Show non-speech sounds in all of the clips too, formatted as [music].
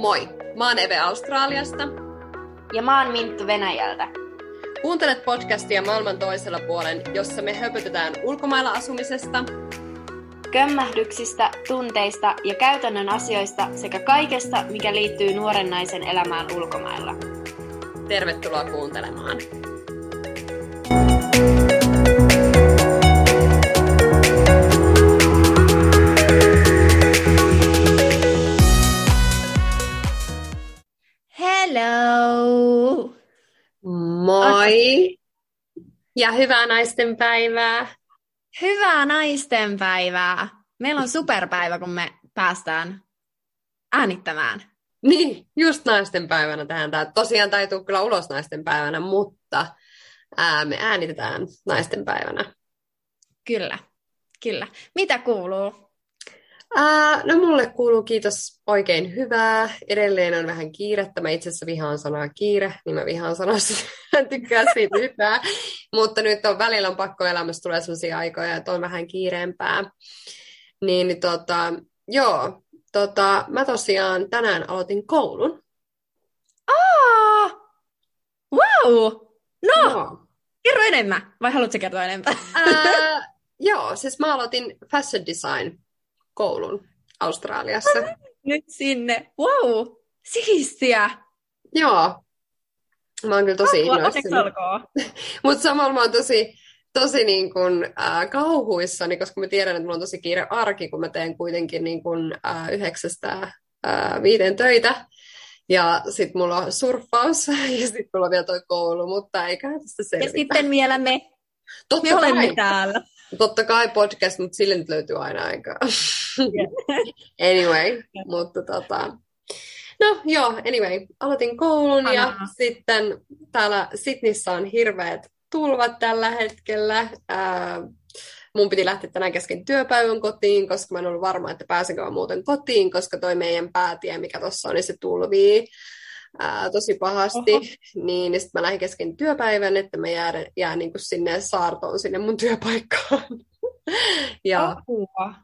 Moi, mä oon Eve Australiasta. Ja mä oon Minttu Venäjältä. Kuuntelet podcastia maailman toisella puolen, jossa me höpötetään ulkomailla asumisesta, kömmähdyksistä, tunteista ja käytännön asioista sekä kaikesta, mikä liittyy nuoren naisen elämään ulkomailla. Tervetuloa kuuntelemaan. Moi! Ja hyvää naisten päivää! Hyvää naisten päivää! Meillä on superpäivä, kun me päästään äänittämään. Niin, just naisten päivänä tähän. Tää tosiaan tämä ei tule kyllä ulos naisten päivänä, mutta ää, me äänitetään naisten päivänä. Kyllä, kyllä. Mitä kuuluu? Ää, no mulle kuuluu kiitos oikein hyvää. Edelleen on vähän kiirettä. Mä itse asiassa vihaan sanaa kiire, niin mä vihaan sanaa [laughs] sitä. tykkään siitä hyvää. Mutta nyt on välillä on pakko elämässä tulee sellaisia aikoja, että on vähän kiireempää. Niin, niin tota, joo, tota, mä tosiaan tänään aloitin koulun. Aa! Wow! No, Joo. kerro enemmän. Vai haluatko kertoa enemmän? Ää, [laughs] joo, siis mä aloitin fashion design koulun Australiassa. Nyt sinne. Wow! Siistiä! Joo. Mä oon kyllä tosi innoissani. [laughs] Mutta samalla mä oon tosi, tosi niin kun, äh, kauhuissani, koska mä tiedän, että mulla on tosi kiire arki, kun mä teen kuitenkin niin kun, äh, yhdeksästä äh, viiteen töitä. Ja sit mulla on surffaus [laughs] ja sit mulla on vielä toi koulu, mutta eiköhän tästä Ja selvitä. sitten vielä me. Totta Me olemme kai, täällä. totta kai podcast, mutta sille nyt löytyy aina aikaa. [laughs] [laughs] anyway, mutta tota... No joo, anyway, aloitin koulun ja Ihanaa. sitten täällä Sydneyssä on hirveät tulvat tällä hetkellä. Ää, mun piti lähteä tänään kesken työpäivän kotiin, koska mä en ollut varma, että pääsenkö mä muuten kotiin, koska toi meidän päätie, mikä tuossa on, niin se tulvii ää, tosi pahasti. Oho. Niin, niin sitten mä lähdin kesken työpäivän, että mä jään, jään niin kuin sinne saartoon sinne mun työpaikkaan. [laughs] ja Apua.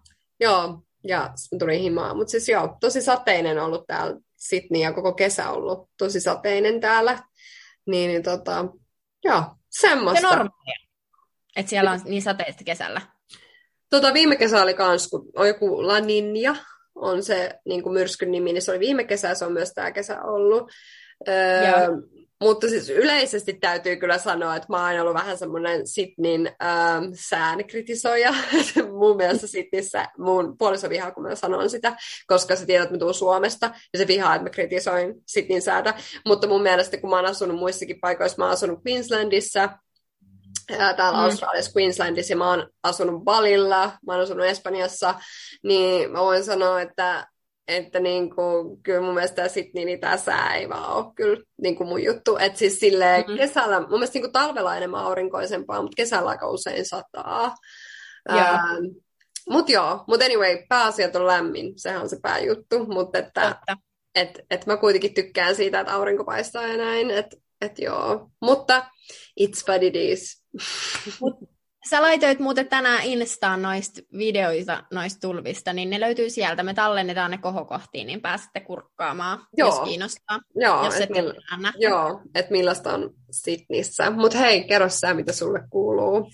Joo, ja tuli himaa. Mutta siis joo, tosi sateinen ollut täällä Sydney ja koko kesä ollut tosi sateinen täällä. Niin, niin tota, joo, Se semmoista. normaalia. Että siellä on niin sateista kesällä. Tota, viime kesä oli kans, kun on joku La Niña, on se niin kuin myrskyn nimi, niin se oli viime kesä, se on myös tämä kesä ollut. Öö, Joo. Mutta siis yleisesti täytyy kyllä sanoa, että mä oon aina ollut vähän semmoinen Sydneyn ähm, sään kritisoija. [laughs] mun mielestä Sydneyssä mun puoliso vihaa, kun mä sanon sitä, koska se tiedät, että mä tuun Suomesta, ja se vihaa, että mä kritisoin Sydneyn säätä. Mutta mun mielestä, kun mä oon asunut muissakin paikoissa, mä oon asunut Queenslandissa, ää, täällä Mm. Australiassa, Queenslandissa, ja mä oon asunut Balilla, mä oon asunut Espanjassa, niin mä voin sanoa, että, että niin kuin, kyllä mun mielestä Sydney, niin tää sää ei vaan ole kyllä niin kuin mun juttu. Että siis silleen Mhm. kesällä, mun mielestä niin kuin talvella enemmän aurinkoisempaa, mutta kesällä aika usein sataa. Joo. Ähm, mut joo, mut anyway, pääasiat on lämmin, sehän on se pääjuttu, mutta että Totta. et, et mä kuitenkin tykkään siitä, että aurinko paistaa ja näin, että et joo. Mutta it's what it is. Sä laitoit muuten tänään Instaan noista videoita noista tulvista, niin ne löytyy sieltä. Me tallennetaan ne kohokohtiin, niin pääsette kurkkaamaan, Joo. jos kiinnostaa. Joo, jos et joo, et millaista on Sydneyssä. Mutta hei, kerro sä, mitä sulle kuuluu.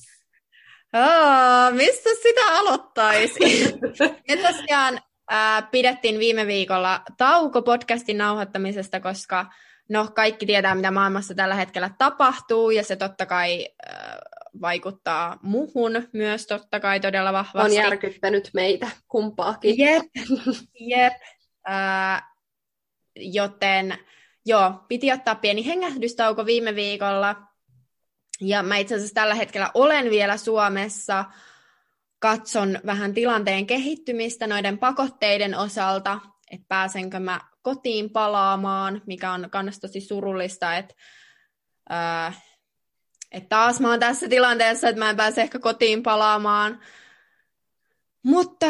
Oh, mistä sitä aloittaisi? [laughs] Me tosiaan ää, pidettiin viime viikolla tauko podcastin nauhoittamisesta, koska no, kaikki tietää, mitä maailmassa tällä hetkellä tapahtuu, ja se totta kai ää, vaikuttaa muhun myös totta kai todella vahvasti. On järkyttänyt meitä kumpaakin. Jep, [laughs] jep. Joten joo, piti ottaa pieni hengähdystauko viime viikolla. Ja mä itse asiassa tällä hetkellä olen vielä Suomessa. Katson vähän tilanteen kehittymistä noiden pakotteiden osalta, että pääsenkö mä kotiin palaamaan, mikä on myös tosi surullista, että ää, että taas mä oon tässä tilanteessa, että mä en pääse ehkä kotiin palaamaan. Mutta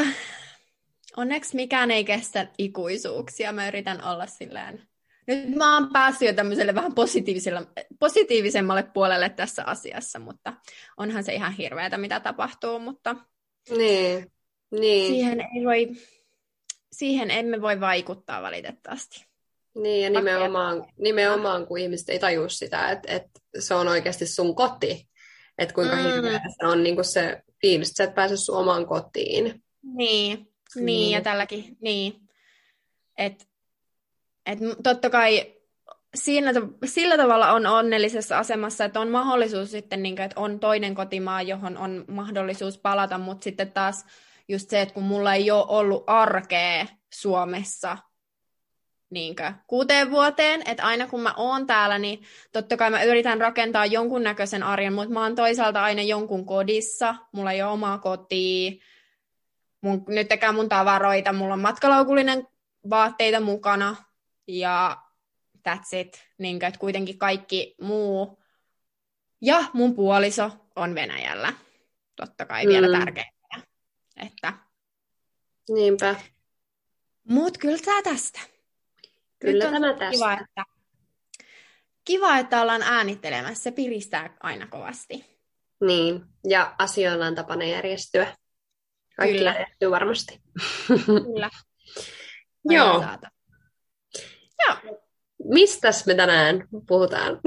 onneksi mikään ei kestä ikuisuuksia. Mä yritän olla silleen. Nyt mä oon päässyt jo tämmöiselle vähän positiivisemmalle puolelle tässä asiassa, mutta onhan se ihan hirveätä, mitä tapahtuu, mutta Niin, niin. siihen, ei voi, siihen emme voi vaikuttaa valitettavasti. Niin, ja nimenomaan, nimenomaan kun ihmiset ei tajua sitä, että, että se on oikeasti sun koti. Että kuinka mm. hirveä se on niin kuin se fiilis, että sä et pääse sun omaan kotiin. Niin, niin, niin ja tälläkin, niin. Että et totta kai siinä, sillä tavalla on onnellisessa asemassa, että on mahdollisuus sitten, niin kuin, että on toinen kotimaa, johon on mahdollisuus palata, mutta sitten taas just se, että kun mulla ei ole ollut arkea Suomessa niin kuin, kuuteen vuoteen, että aina kun mä oon täällä, niin totta kai mä yritän rakentaa jonkunnäköisen arjen, mutta mä oon toisaalta aina jonkun kodissa, mulla ei ole omaa kotia, mun, nyt tekee mun tavaroita, mulla on matkalaukullinen vaatteita mukana, ja that's it. Niin kuin, että kuitenkin kaikki muu ja mun puoliso on Venäjällä. Totta kai mm. vielä tärkeimpänä. Että... Niinpä. Mut kyllä tämä tästä. Kyllä Nyt on tämä tästä. Kiva että, kiva, että ollaan äänittelemässä. Se piristää aina kovasti. Niin, ja asioilla on tapana järjestyä. Kaikki Kyllä. järjestyy varmasti. Kyllä. [laughs] Joo. Joo. Mistäs me tänään puhutaan?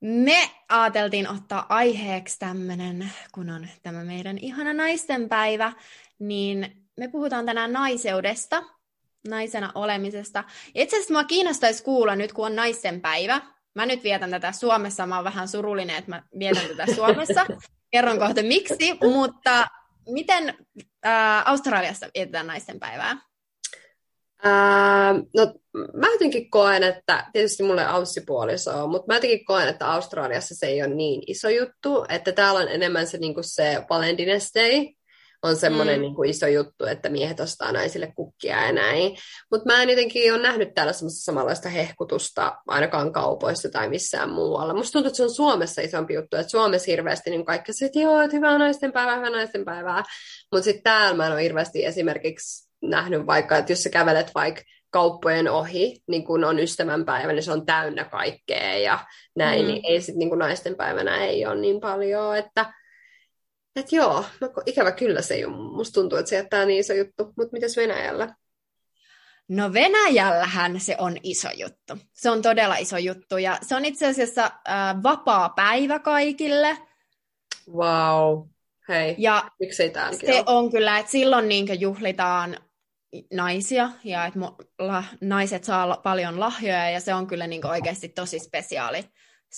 Me ajateltiin ottaa aiheeksi tämmöinen, kun on tämä meidän ihana naistenpäivä, niin me puhutaan tänään naiseudesta, naisena olemisesta. Itse asiassa mua kiinnostaisi kuulla nyt, kun on naistenpäivä. Mä nyt vietän tätä Suomessa, mä oon vähän surullinen, että mä vietän tätä Suomessa. [laughs] Kerron kohta miksi, mutta miten äh, Australiassa vietetään naistenpäivää? Ää, no, mä jotenkin koen, että tietysti mulle Aussi-puoliso on, mutta mä jotenkin koen, että Australiassa se ei ole niin iso juttu, että täällä on enemmän se, niin kuin se Valentine's Day, on semmoinen mm. niin kuin iso juttu, että miehet ostaa naisille kukkia ja näin. Mutta mä en jotenkin ole nähnyt täällä semmoista samanlaista hehkutusta ainakaan kaupoissa tai missään muualla. Musta tuntuu, että se on Suomessa isompi juttu, että Suomessa hirveästi niin kaikki se, että joo, että hyvää naisten päivää, hyvää naisten päivää. Mutta sitten täällä mä en ole hirveästi esimerkiksi nähnyt vaikka, että jos sä kävelet vaikka kauppojen ohi, niin kun on ystävänpäivä, niin se on täynnä kaikkea ja näin, mm. niin ei sitten niin naisten päivänä ei ole niin paljon, että et joo, no, ikävä kyllä se ei ole. Musta tuntuu, että se jättää niin iso juttu, mutta mitäs Venäjällä? No Venäjällähän se on iso juttu. Se on todella iso juttu ja se on itse asiassa äh, vapaa päivä kaikille. Wow. Hei, ja miksei täälläkin Se ole? on kyllä, että silloin niin juhlitaan naisia ja että la, naiset saa paljon lahjoja ja se on kyllä niin oikeasti tosi spesiaali,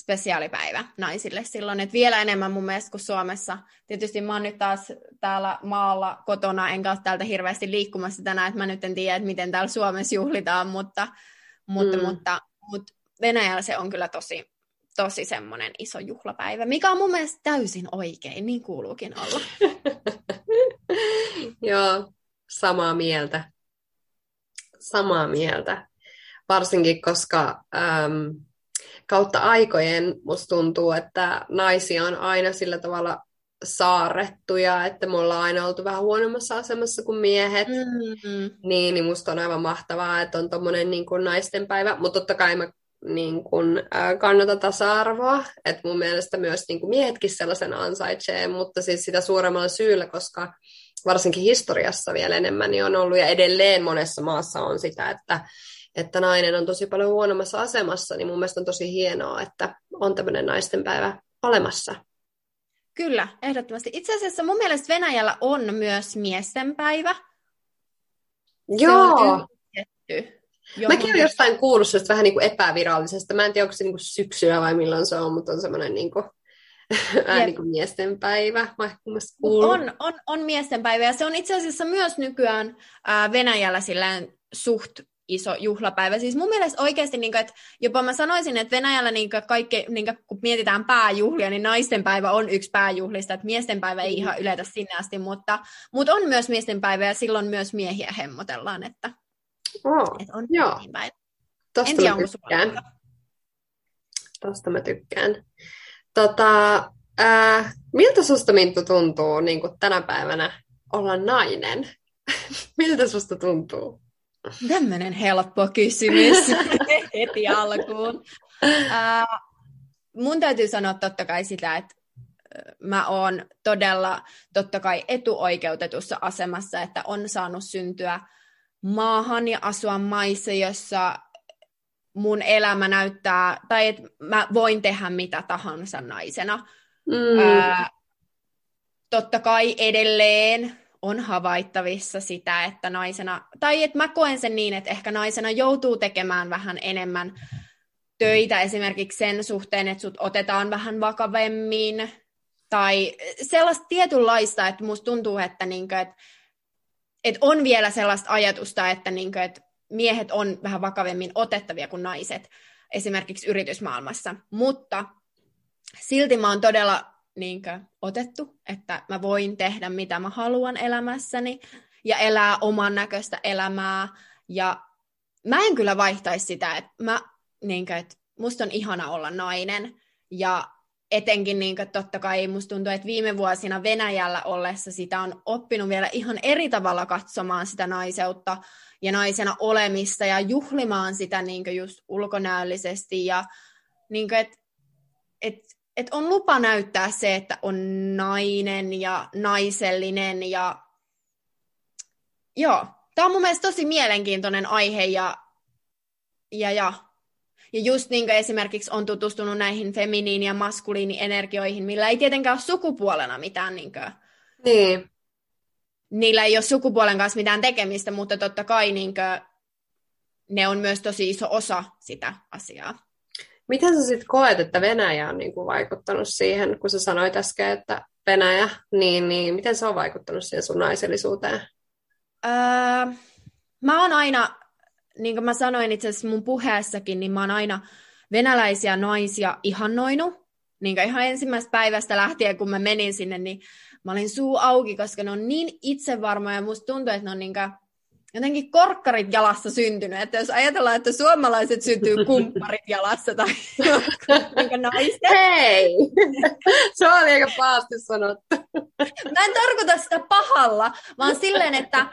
spesiaalipäivä naisille silloin. että vielä enemmän mun mielestä kuin Suomessa. Tietysti mä oon nyt taas täällä maalla kotona, enkä ole täältä hirveästi liikkumassa tänään, että mä nyt en tiedä, että miten täällä Suomessa juhlitaan, mutta, mutta, mm. mutta, mutta Venäjällä se on kyllä tosi, tosi semmoinen iso juhlapäivä, mikä on mun mielestä täysin oikein, niin kuuluukin olla. [laughs] Joo, samaa mieltä. Samaa mieltä. Varsinkin, koska äm, kautta aikojen musta tuntuu, että naisia on aina sillä tavalla saarrettuja, että me ollaan aina oltu vähän huonommassa asemassa kuin miehet. Mm-hmm. Niin, niin musta on aivan mahtavaa, että on tommonen niin kuin naisten päivä. Mutta totta kai mä niin kuin, äh, kannata tasa-arvoa, että mun mielestä myös niin kuin miehetkin sellaisen ansaitsee, mutta siis sitä suuremmalla syyllä, koska varsinkin historiassa vielä enemmän niin on ollut ja edelleen monessa maassa on sitä, että, että nainen on tosi paljon huonommassa asemassa, niin mun mielestä on tosi hienoa, että on tämmöinen naistenpäivä olemassa. Kyllä, ehdottomasti. Itse asiassa mun mielestä Venäjällä on myös miestenpäivä. Joo. Se on Johon... Mäkin olen jostain kuullut sellaista vähän niin kuin epävirallisesta. Mä en tiedä, onko se niin kuin syksyä vai milloin se on, mutta on semmoinen niin kuin, [laughs] vähän niin kuin miesten päivä. On, on, on miesten päivä ja se on itse asiassa myös nykyään ää, Venäjällä suht iso juhlapäivä. Siis mun mielestä oikeasti, niin kuin, että jopa mä sanoisin, että Venäjällä niin kuin kaikki, niin kuin, kun mietitään pääjuhlia, niin naisten päivä on yksi pääjuhlista, että miesten päivä ei ihan yletä sinne asti, mutta, mutta on myös miesten päivä ja silloin myös miehiä hemmotellaan, että Oh, Et on joo. Niin päin. Tosta en tiedä, mä tykkään. Tosta mä tykkään. Tota, äh, miltä susta Minttu tuntuu niin tänä päivänä olla nainen? [laughs] miltä susta tuntuu? Tämmöinen helppo kysymys [laughs] heti alkuun. Äh, mun täytyy sanoa totta kai sitä, että mä oon todella totta kai etuoikeutetussa asemassa, että on saanut syntyä maahan ja asua maissa, jossa mun elämä näyttää, tai että mä voin tehdä mitä tahansa naisena. Mm. Ää, totta kai edelleen on havaittavissa sitä, että naisena, tai että mä koen sen niin, että ehkä naisena joutuu tekemään vähän enemmän töitä esimerkiksi sen suhteen, että sut otetaan vähän vakavemmin, tai sellaista tietynlaista, että musta tuntuu, että, niinku, että, että on vielä sellaista ajatusta, että, niinku, että miehet on vähän vakavemmin otettavia kuin naiset esimerkiksi yritysmaailmassa, mutta silti mä oon todella niinkö, otettu, että mä voin tehdä mitä mä haluan elämässäni ja elää oman näköistä elämää. Ja mä en kyllä vaihtaisi sitä, että mä, niinkö, että musta on ihana olla nainen ja etenkin niin kuin, totta kai musta tuntuu, että viime vuosina Venäjällä ollessa sitä on oppinut vielä ihan eri tavalla katsomaan sitä naiseutta ja naisena olemista ja juhlimaan sitä niin kuin just ulkonäöllisesti ja niin kuin, että et että on lupa näyttää se, että on nainen ja naisellinen ja joo, tämä on mun mielestä tosi mielenkiintoinen aihe ja, ja, ja. ja just niin kuin esimerkiksi on tutustunut näihin feminiini- ja maskuliinienergioihin, millä ei tietenkään ole sukupuolena mitään niin kuin, niin. niillä ei ole sukupuolen kanssa mitään tekemistä, mutta totta kai niin kuin, ne on myös tosi iso osa sitä asiaa. Miten sä sitten koet, että Venäjä on niinku vaikuttanut siihen, kun sä sanoit äsken, että Venäjä, niin, niin miten se on vaikuttanut siihen sun naisellisuuteen? Öö, mä oon aina, niin kuin mä sanoin itse asiassa mun puheessakin, niin mä oon aina venäläisiä naisia ihannoinut. Niin ihan ensimmäisestä päivästä lähtien, kun mä menin sinne, niin mä olin suu auki, koska ne on niin itsevarmoja ja musta tuntuu, että ne on niin kuin jotenkin korkkarit jalassa syntynyt. Että jos ajatellaan, että suomalaiset syntyy [laughs] kumpparit jalassa tai naiset. Hei! Se oli aika pahasti sanottu. Mä en tarkoita sitä pahalla, vaan silleen, että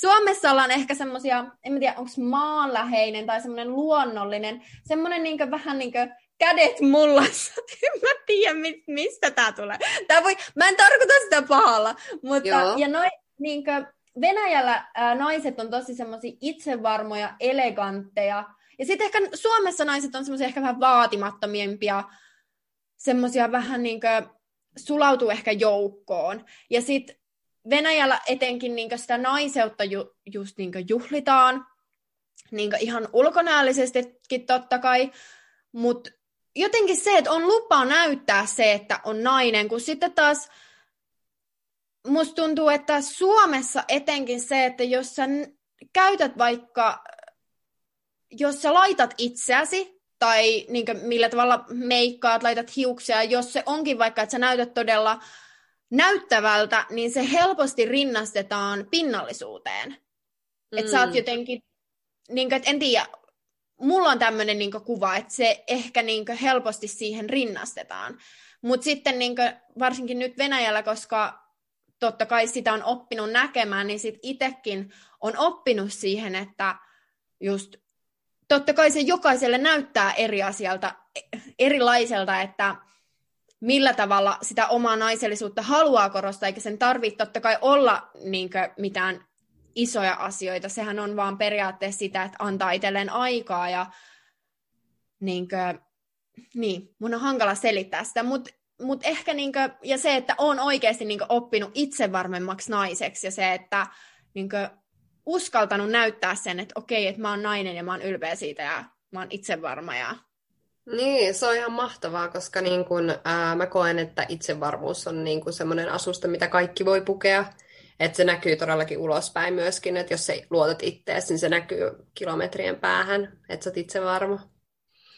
Suomessa ollaan ehkä semmoisia, en tiedä, onko maanläheinen tai semmoinen luonnollinen, semmoinen niin vähän niin kuin kädet mullassa. En mä tiedä, [laughs] mistä tämä tulee. Tää voi, mä en tarkoita sitä pahalla, mutta Joo. ja noin niin kuin, Venäjällä ää, naiset on tosi semmoisia itsevarmoja, elegantteja. Ja sitten ehkä Suomessa naiset on semmoisia ehkä vähän vaatimattomiempia, semmoisia vähän niin kuin sulautuu ehkä joukkoon. Ja sitten Venäjällä etenkin niin sitä naiseutta ju, just niin juhlitaan, niin ihan ulkonäöllisestikin totta kai, mutta jotenkin se, että on lupa näyttää se, että on nainen, kun sitten taas musta tuntuu, että Suomessa etenkin se, että jos sä käytät vaikka, jos sä laitat itseäsi, tai niin millä tavalla meikkaat, laitat hiuksia, jos se onkin vaikka, että sä näytät todella näyttävältä, niin se helposti rinnastetaan pinnallisuuteen. Mm. Että sä oot jotenkin, niin kuin, että en tiedä, mulla on tämmöinen niin kuva, että se ehkä niin helposti siihen rinnastetaan. Mutta sitten niin kuin, varsinkin nyt Venäjällä, koska totta kai sitä on oppinut näkemään, niin sitten itsekin on oppinut siihen, että just totta kai se jokaiselle näyttää eri asialta, erilaiselta, että millä tavalla sitä omaa naisellisuutta haluaa korostaa, eikä sen tarvitse totta kai olla niinkö, mitään isoja asioita. Sehän on vaan periaatteessa sitä, että antaa itselleen aikaa ja niinkö, niin, mun on hankala selittää sitä, mutta mut ehkä niinkö, ja se, että on oikeasti niinkö oppinut itsevarmemmaksi naiseksi ja se, että niinkö uskaltanut näyttää sen, että okei, että mä oon nainen ja mä oon ylpeä siitä ja mä oon itsevarma ja niin, se on ihan mahtavaa, koska niin kun, ää, mä koen, että itsevarmuus on niin semmoinen asusta, mitä kaikki voi pukea. Että se näkyy todellakin ulospäin myöskin, että jos sä luotat ittees, niin se näkyy kilometrien päähän, että sä oot itsevarma.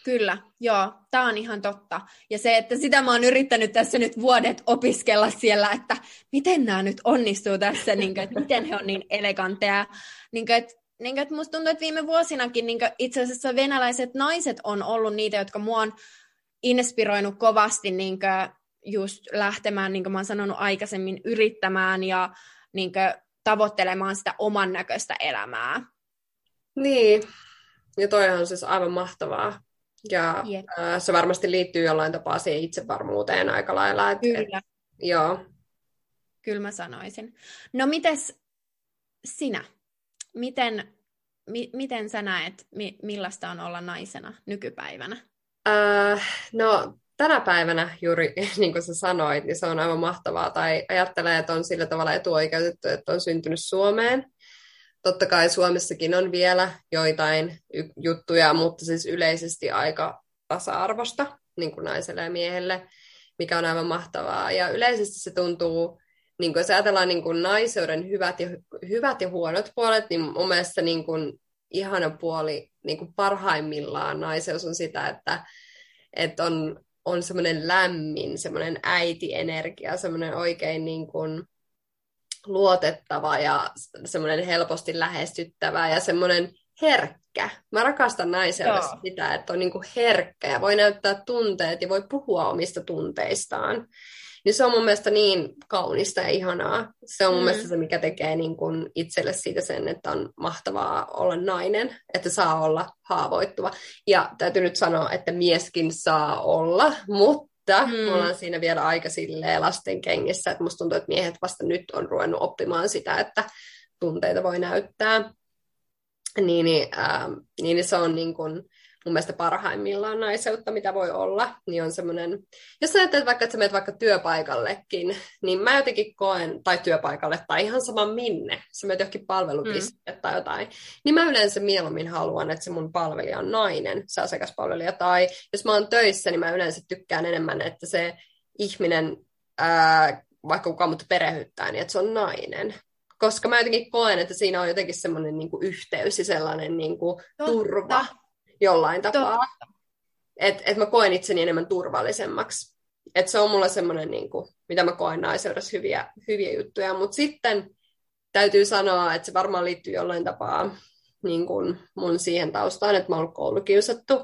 Kyllä, joo, tämä on ihan totta. Ja se, että sitä mä oon yrittänyt tässä nyt vuodet opiskella siellä, että miten nämä nyt onnistuu tässä, [laughs] niin kuin, että miten he on niin elegantteja. Niin kuin, että, niin kuin, että musta tuntuu, että viime vuosinakin niin kuin, itse asiassa venäläiset naiset on ollut niitä, jotka mua on inspiroinut kovasti niin kuin, just lähtemään, niin kuin mä oon sanonut aikaisemmin, yrittämään ja niin kuin, tavoittelemaan sitä oman näköistä elämää. Niin, ja toihan on siis aivan mahtavaa. Ja yep. äh, se varmasti liittyy jollain tapaa siihen itsevarmuuteen aika lailla. Et, Kyllä. Et, joo. Kyllä mä sanoisin. No mites sinä? miten, mi, miten sä näet, mi, millaista on olla naisena nykypäivänä? Äh, no tänä päivänä juuri [laughs] niin kuin sä sanoit, niin se on aivan mahtavaa. Tai ajattelee, että on sillä tavalla etuoikeutettu, että on syntynyt Suomeen. Totta kai Suomessakin on vielä joitain juttuja, mutta siis yleisesti aika tasa-arvosta niin kuin naiselle ja miehelle, mikä on aivan mahtavaa. Ja yleisesti se tuntuu, niin kuin jos ajatellaan niin kuin naiseuden hyvät ja, hyvät ja huonot puolet, niin mun mielestä niin kuin ihana puoli niin kuin parhaimmillaan naiseus on sitä, että, että on, on semmoinen lämmin, semmoinen äitienergia, semmoinen oikein niin kuin luotettava ja semmoinen helposti lähestyttävä ja semmoinen herkkä. Mä rakastan naiseudessa Joo. sitä, että on niin kuin herkkä ja voi näyttää tunteet ja voi puhua omista tunteistaan. Niin se on mun mielestä niin kaunista ja ihanaa. Se on mun mm. mielestä se, mikä tekee niin kuin itselle siitä sen, että on mahtavaa olla nainen, että saa olla haavoittuva. Ja täytyy nyt sanoa, että mieskin saa olla, mutta mm. me ollaan siinä vielä aika silleen lasten kengissä, että musta tuntuu, että miehet vasta nyt on ruvennut oppimaan sitä, että tunteita voi näyttää. Niin, niin, äh, niin se on niin kuin, mun mielestä parhaimmillaan naiseutta, mitä voi olla, niin on semmoinen, jos sä ajattelet vaikka, että sä menet vaikka työpaikallekin, niin mä jotenkin koen, tai työpaikalle, tai ihan sama minne, sä menet johonkin palvelupisteelle mm. tai jotain, niin mä yleensä mieluummin haluan, että se mun palvelija on nainen, se asiakaspalvelija, tai jos mä oon töissä, niin mä yleensä tykkään enemmän, että se ihminen, ää, vaikka kuka mut perehyttää, niin että se on nainen. Koska mä jotenkin koen, että siinä on jotenkin semmoinen niin kuin yhteys ja sellainen niin kuin turva jollain tapaa. Että et mä koen itseni enemmän turvallisemmaksi. Että se on mulla semmoinen, niin kuin, mitä mä koen naiseudessa hyviä, hyviä juttuja. Mutta sitten täytyy sanoa, että se varmaan liittyy jollain tapaa niin kuin mun siihen taustaan, että mä oon ollut koulukiusattu.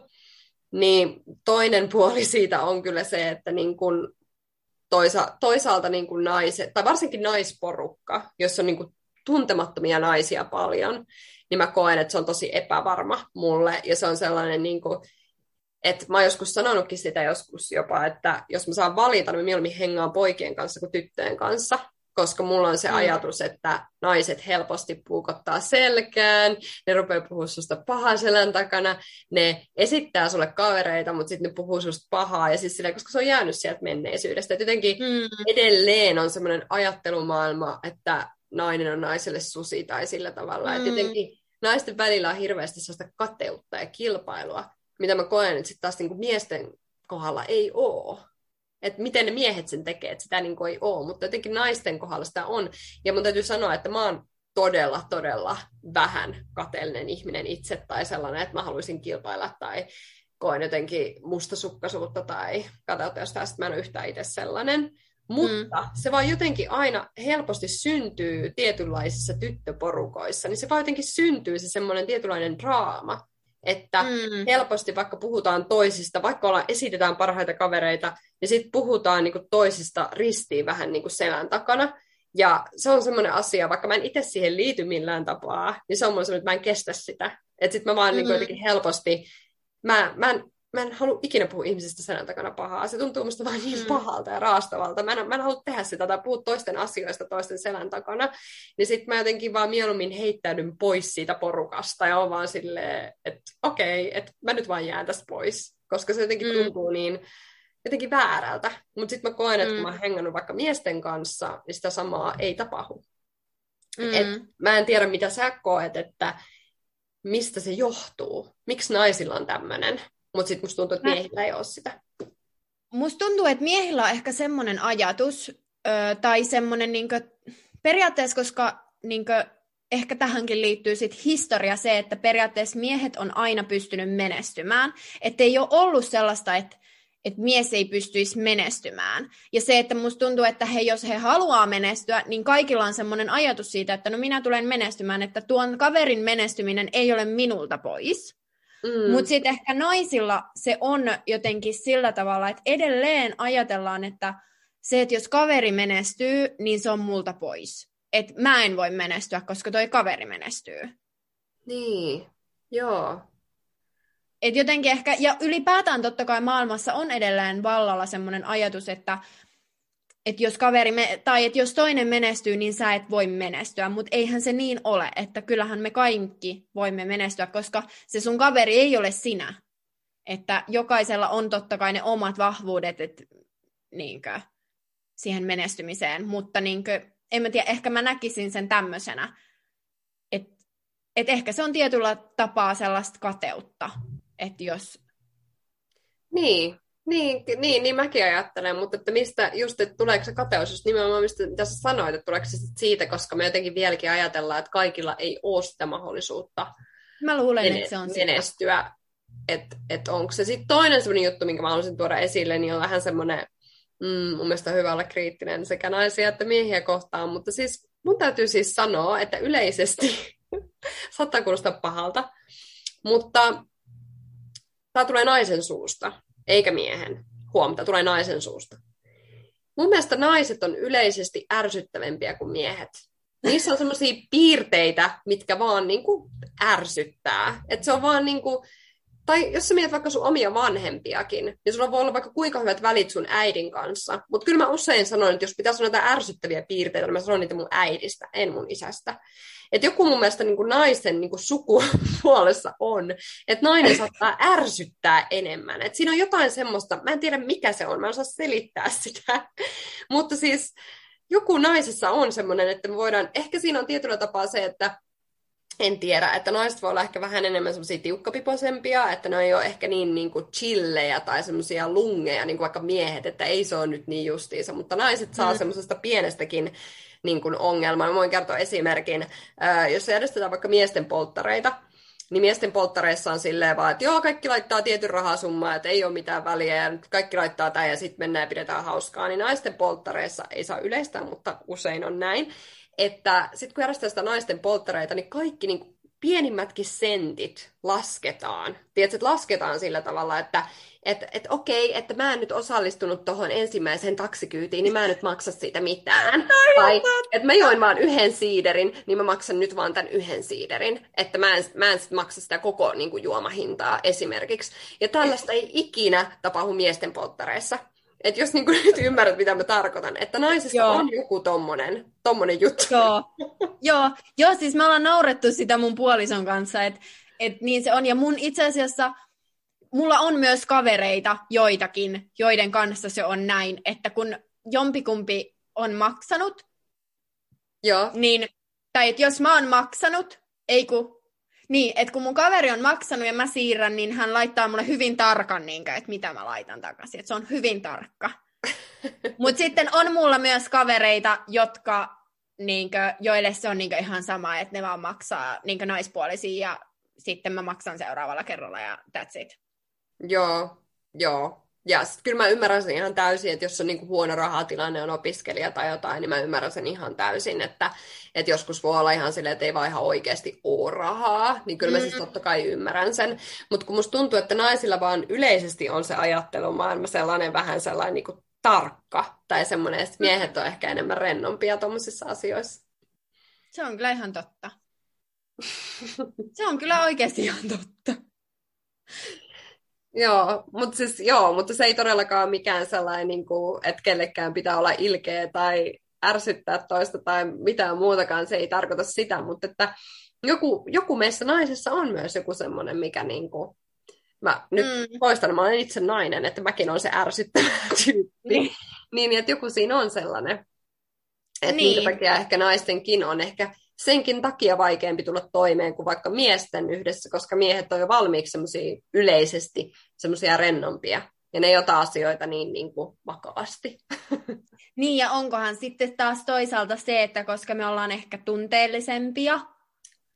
Niin toinen puoli [laughs] siitä on kyllä se, että niin kuin toisa, toisaalta niin kuin naiset, tai varsinkin naisporukka, jossa on niin kuin tuntemattomia naisia paljon, niin mä koen, että se on tosi epävarma mulle, ja se on sellainen, niin kuin, että mä oon joskus sanonutkin sitä joskus jopa, että jos mä saan valita, niin mä mieluummin hengaan poikien kanssa kuin tyttöjen kanssa, koska mulla on se mm. ajatus, että naiset helposti puukottaa selkään, ne rupeaa puhua susta pahaa selän takana, ne esittää sulle kavereita, mutta sitten ne puhuu susta pahaa, ja siis silleen, koska se on jäänyt sieltä menneisyydestä. Et jotenkin mm. edelleen on semmoinen ajattelumaailma, että nainen on naiselle susi tai sillä tavalla. Mm. Että jotenkin naisten välillä on hirveästi sellaista kateutta ja kilpailua, mitä mä koen, että sitten taas niinku miesten kohdalla ei ole. Että miten ne miehet sen tekee, että sitä niinku ei ole, mutta jotenkin naisten kohdalla sitä on. Ja mun täytyy sanoa, että mä oon todella, todella vähän kateellinen ihminen itse tai sellainen, että mä haluaisin kilpailla tai koen jotenkin mustasukkaisuutta tai kateutta jostain, että mä en ole yhtään itse sellainen. Mutta mm. se vaan jotenkin aina helposti syntyy tietynlaisissa tyttöporukoissa, niin se vaan jotenkin syntyy se semmoinen tietynlainen draama, että mm. helposti vaikka puhutaan toisista, vaikka olla, esitetään parhaita kavereita, niin sitten puhutaan niinku toisista ristiin vähän niinku selän takana. Ja se on semmoinen asia, vaikka mä en itse siihen liity millään tapaa, niin se on mun semmoinen, että mä en kestä sitä. Että sitten mä vaan niinku mm. niinku jotenkin helposti, mä, mä en mä en halua ikinä puhua ihmisistä selän takana pahaa. Se tuntuu musta vaan niin mm. pahalta ja raastavalta. Mä en, mä en halua tehdä sitä tai puhua toisten asioista toisten selän takana. Niin sitten mä jotenkin vaan mieluummin heittäydyn pois siitä porukasta ja on vaan silleen, että okei, okay, että mä nyt vaan jään tästä pois. Koska se jotenkin mm. tuntuu niin jotenkin väärältä. Mutta sitten mä koen, että mm. kun mä oon hengannut vaikka miesten kanssa, niin sitä samaa ei tapahdu. Mm. Et mä en tiedä, mitä sä koet, että mistä se johtuu. Miksi naisilla on tämmöinen? Mutta sitten musta tuntuu, että miehillä ei ole sitä. Musta tuntuu, että miehillä on ehkä semmoinen ajatus, ö, tai semmoinen niinkö, periaatteessa, koska niinkö, ehkä tähänkin liittyy sit historia se, että periaatteessa miehet on aina pystynyt menestymään. Että ei ole ollut sellaista, että että mies ei pystyisi menestymään. Ja se, että musta tuntuu, että he, jos he haluaa menestyä, niin kaikilla on semmoinen ajatus siitä, että no minä tulen menestymään, että tuon kaverin menestyminen ei ole minulta pois. Mm. Mutta sitten ehkä naisilla se on jotenkin sillä tavalla, että edelleen ajatellaan, että se, että jos kaveri menestyy, niin se on multa pois. Että mä en voi menestyä, koska toi kaveri menestyy. Niin, joo. Et jotenkin ehkä, ja ylipäätään totta kai maailmassa on edelleen vallalla semmoinen ajatus, että että jos kaveri, me, tai että jos toinen menestyy, niin sä et voi menestyä, mutta eihän se niin ole, että kyllähän me kaikki voimme menestyä, koska se sun kaveri ei ole sinä. Että jokaisella on totta kai ne omat vahvuudet että, niinkö, siihen menestymiseen, mutta niinkö, en mä tiedä, ehkä mä näkisin sen tämmöisenä, että et ehkä se on tietyllä tapaa sellaista kateutta, että jos... Niin, niin, niin, niin mäkin ajattelen, mutta että mistä just, että tuleeko se kateus, just nimenomaan mistä mitä sä sanoit, että tuleeko se siitä, koska me jotenkin vieläkin ajatellaan, että kaikilla ei ole sitä mahdollisuutta Mä luulen, mene- että se on menestyä. Että et onko se sitten toinen sellainen juttu, minkä mä haluaisin tuoda esille, niin on vähän semmoinen, mm, mun mielestä hyvä olla kriittinen sekä naisia että miehiä kohtaan, mutta siis mun täytyy siis sanoa, että yleisesti, [laughs] saattaa kuulostaa pahalta, mutta tämä tulee naisen suusta eikä miehen. Huomta, tulee naisen suusta. Mun mielestä naiset on yleisesti ärsyttävämpiä kuin miehet. Niissä on semmoisia piirteitä, mitkä vaan niin kuin ärsyttää. Et se on vaan niin kuin, tai jos sä mietit vaikka sun omia vanhempiakin, niin sulla voi olla vaikka kuinka hyvät välit sun äidin kanssa. Mutta kyllä mä usein sanon, että jos pitäisi sanoa ärsyttäviä piirteitä, niin mä sanon niitä mun äidistä, en mun isästä. Että joku mun mielestä niin kuin naisen niin kuin sukupuolessa [laughs] on, että nainen saattaa ärsyttää enemmän. Että siinä on jotain semmoista, mä en tiedä mikä se on, mä en osaa selittää sitä. [laughs] Mutta siis joku naisessa on semmoinen, että me voidaan, ehkä siinä on tietyllä tapaa se, että en tiedä, että naiset voi olla ehkä vähän enemmän semmoisia tiukkapipoisempia, että ne ei ole ehkä niin, niin kuin chillejä tai semmoisia lungeja, niin kuin vaikka miehet, että ei se ole nyt niin justiinsa, mutta naiset saa mm. semmoisesta pienestäkin niin kuin ongelma. Mä voin kertoa esimerkin, jos järjestetään vaikka miesten polttareita, niin miesten polttareissa on silleen vaan, että joo, kaikki laittaa tietyn rahasummaa, että ei ole mitään väliä, ja kaikki laittaa tämän, ja sitten mennään ja pidetään hauskaa. Niin naisten polttareissa ei saa yleistää, mutta usein on näin, että sitten kun järjestetään sitä naisten polttareita, niin kaikki niin pienimmätkin sentit lasketaan. Tiedätkö, että lasketaan sillä tavalla, että et, et okei, että mä en nyt osallistunut tuohon ensimmäiseen taksikyytiin, niin mä en nyt maksa siitä mitään. [laughs] Tai että mä join vaan yhden siiderin, niin mä maksan nyt vaan tämän yhden siiderin. Että mä en, mä en sit maksa sitä koko niin kuin, juomahintaa esimerkiksi. Ja tällaista ei ikinä tapahdu miesten polttareissa. Että jos niin kuin, [laughs] nyt ymmärrät, mitä mä tarkoitan, että naisessa Joo. on joku tommonen, tommonen juttu. Joo. [laughs] Joo. Joo, siis me ollaan naurettu sitä mun puolison kanssa, että et niin se on. Ja mun itse asiassa mulla on myös kavereita joitakin, joiden kanssa se on näin, että kun jompikumpi on maksanut, Joo. niin, tai että jos mä oon maksanut, ei kun, niin, että kun mun kaveri on maksanut ja mä siirrän, niin hän laittaa mulle hyvin tarkan, niin, että mitä mä laitan takaisin, että se on hyvin tarkka. [laughs] Mutta sitten on mulla myös kavereita, jotka, niinkö, joille se on niinkö ihan sama, että ne vaan maksaa niinkö naispuolisia ja sitten mä maksan seuraavalla kerralla ja that's it. Joo, joo. Ja sit kyllä mä ymmärrän sen ihan täysin, että jos on niin huono rahatilanne, on opiskelija tai jotain, niin mä ymmärrän sen ihan täysin, että, että joskus voi olla ihan silleen, että ei vaan ihan oikeasti ole rahaa, niin kyllä mä siis mm. totta kai ymmärrän sen. Mutta kun musta tuntuu, että naisilla vaan yleisesti on se ajattelumaailma sellainen vähän sellainen niin kuin tarkka, tai semmoinen, että miehet on ehkä enemmän rennompia tuommoisissa asioissa. Se on kyllä ihan totta. Se on kyllä oikeasti ihan totta. Joo, mutta siis, joo, mutta se ei todellakaan mikään sellainen, niin kuin, että kellekään pitää olla ilkeä tai ärsyttää toista tai mitään muutakaan, se ei tarkoita sitä, mutta että joku, joku meissä naisessa on myös joku semmoinen, mikä niin kuin, mä nyt mm. poistan, mä olen itse nainen, että mäkin olen se ärsyttävä [laughs] tyyppi, mm. niin että joku siinä on sellainen. Että niin. minkä takia ehkä naistenkin on ehkä senkin takia vaikeampi tulla toimeen kuin vaikka miesten yhdessä, koska miehet on jo valmiiksi semmoisia yleisesti semmoisia rennompia. Ja ne ei ota asioita niin, niin kuin vakavasti. [laughs] Niin, ja onkohan sitten taas toisaalta se, että koska me ollaan ehkä tunteellisempia,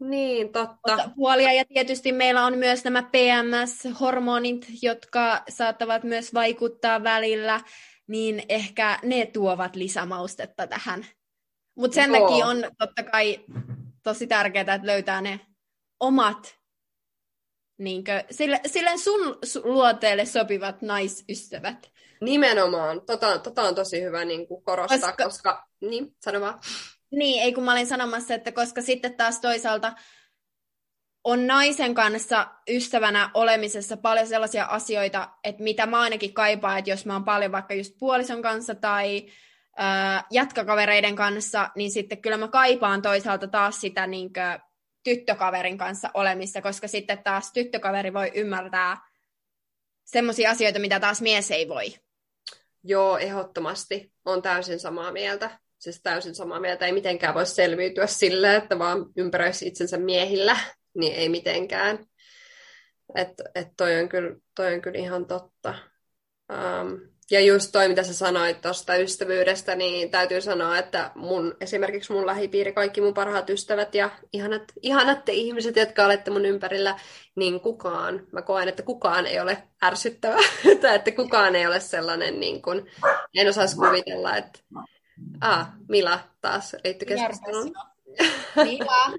niin, totta. Puolia, ja tietysti meillä on myös nämä PMS-hormonit, jotka saattavat myös vaikuttaa välillä, niin ehkä ne tuovat lisämaustetta tähän mutta sen Joo. takia on totta kai tosi tärkeää, että löytää ne omat, niinkö, sille, sille sun luoteelle sopivat naisystävät. Nimenomaan. Tota, tota on tosi hyvä niin kuin korostaa, koska... koska... Niin, sano vaan. Niin, ei kun mä olin sanomassa, että koska sitten taas toisaalta on naisen kanssa ystävänä olemisessa paljon sellaisia asioita, että mitä mä ainakin kaipaan, että jos mä oon paljon vaikka just puolison kanssa tai ää, jatkakavereiden kanssa, niin sitten kyllä mä kaipaan toisaalta taas sitä niin kuin, tyttökaverin kanssa olemista, koska sitten taas tyttökaveri voi ymmärtää semmoisia asioita, mitä taas mies ei voi. Joo, ehdottomasti. on täysin samaa mieltä. Siis täysin samaa mieltä. Ei mitenkään voi selviytyä sillä, että vaan ympäröisi itsensä miehillä. Niin ei mitenkään. Että et toi, kyllä, toi on kyllä ihan totta. Um, ja just toi, mitä sä sanoit tuosta ystävyydestä, niin täytyy sanoa, että mun, esimerkiksi mun lähipiiri, kaikki mun parhaat ystävät ja ihanat, ihanat te ihmiset, jotka olette mun ympärillä, niin kukaan, mä koen, että kukaan ei ole ärsyttävä, [laughs] tai että kukaan ei ole sellainen, niin kuin, en osaisi kuvitella, että ah, Mila taas liittyy keskusteluun. Mila.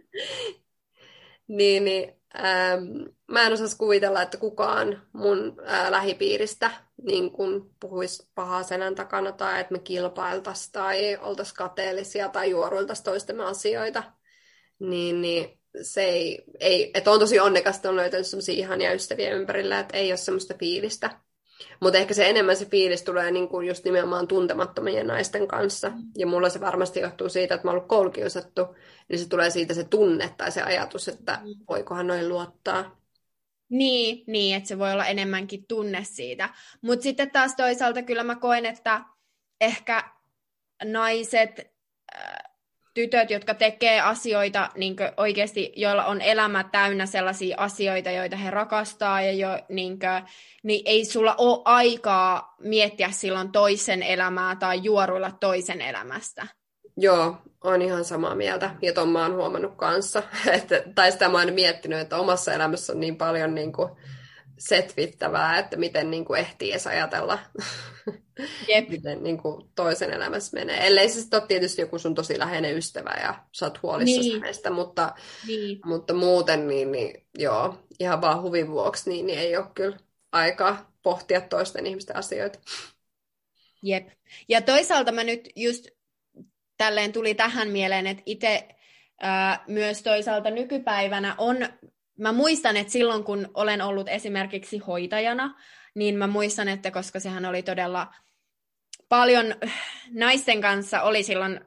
[laughs] niin, niin ähm, mä en osaisi kuvitella, että kukaan mun ää, lähipiiristä niin kun puhuisi pahaa selän takana tai että me kilpailtaisiin tai oltaisiin kateellisia tai juoruiltaisiin toistemme asioita. Niin, niin se ei, ei että on tosi onnekas, että on löytänyt sellaisia ihania ystäviä ympärillä, että ei ole semmoista fiilistä. Mutta ehkä se enemmän se fiilis tulee niinku just nimenomaan tuntemattomien naisten kanssa. Ja mulla se varmasti johtuu siitä, että mä oon ollut koulukiusattu, niin se tulee siitä se tunne tai se ajatus, että mm. voikohan noin luottaa. Niin, niin, että se voi olla enemmänkin tunne siitä. Mutta sitten taas toisaalta kyllä mä koen, että ehkä naiset, äh, tytöt, jotka tekee asioita niin oikeasti, joilla on elämä täynnä sellaisia asioita, joita he rakastaa, ja jo, niin kuin, niin ei sulla ole aikaa miettiä silloin toisen elämää tai juoruilla toisen elämästä. Joo, on ihan samaa mieltä. Ja ton mä oon huomannut kanssa. [laughs] Että, tai sitä mä oon miettinyt, että omassa elämässä on niin paljon niin kuin setvittävää, että miten niin kuin ehtii edes ajatella, [laughs] Jep. miten niin kuin toisen elämässä menee. Ellei se ole tietysti joku sun tosi läheinen ystävä ja sä oot huolissasi niin. hänestä, mutta, niin. mutta muuten niin, niin joo, ihan vaan huvin vuoksi niin, niin ei ole kyllä aikaa pohtia toisten ihmisten asioita. Jep. Ja toisaalta mä nyt just tälleen tuli tähän mieleen, että itse myös toisaalta nykypäivänä on, mä muistan, että silloin kun olen ollut esimerkiksi hoitajana, niin mä muistan, että koska sehän oli todella paljon naisten kanssa, oli silloin,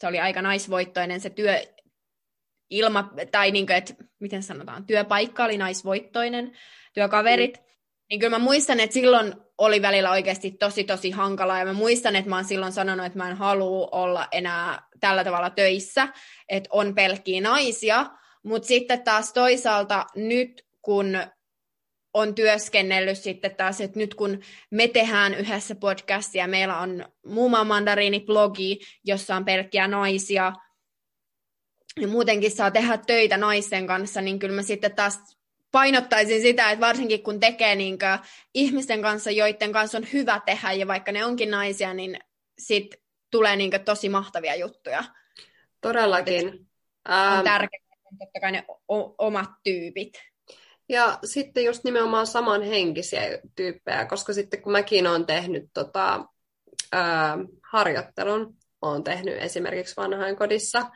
se oli aika naisvoittoinen se työ, ilma, tai niin kuin, että miten sanotaan, työpaikka oli naisvoittoinen, työkaverit, mm. Niin kyllä mä muistan, että silloin oli välillä oikeasti tosi tosi hankalaa. Ja mä muistan, että mä oon silloin sanonut, että mä en halua olla enää tällä tavalla töissä, että on pelkkiä naisia, mutta sitten taas toisaalta nyt kun on työskennellyt sitten taas, että nyt kun me tehdään yhdessä podcastia, meillä on Muuma Mandariini-blogi, jossa on pelkkiä naisia, ja muutenkin saa tehdä töitä naisten kanssa, niin kyllä mä sitten taas painottaisin sitä, että varsinkin kun tekee niin kuin, ihmisten kanssa, joiden kanssa on hyvä tehdä, ja vaikka ne onkin naisia, niin sit tulee niin kuin, tosi mahtavia juttuja. Todellakin. On ähm... tärkeää, totta kai ne o- omat tyypit. Ja sitten just nimenomaan samanhenkisiä tyyppejä, koska sitten kun mäkin olen tehnyt tota, ää, harjoittelun, olen tehnyt esimerkiksi vanhainkodissa,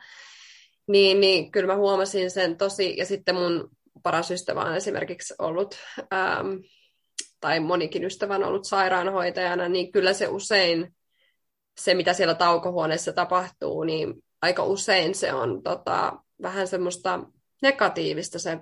niin, niin kyllä mä huomasin sen tosi, ja sitten mun paras ystävä on esimerkiksi ollut, ähm, tai monikin ystävä on ollut sairaanhoitajana, niin kyllä se usein, se mitä siellä taukohuoneessa tapahtuu, niin aika usein se on tota, vähän semmoista negatiivista se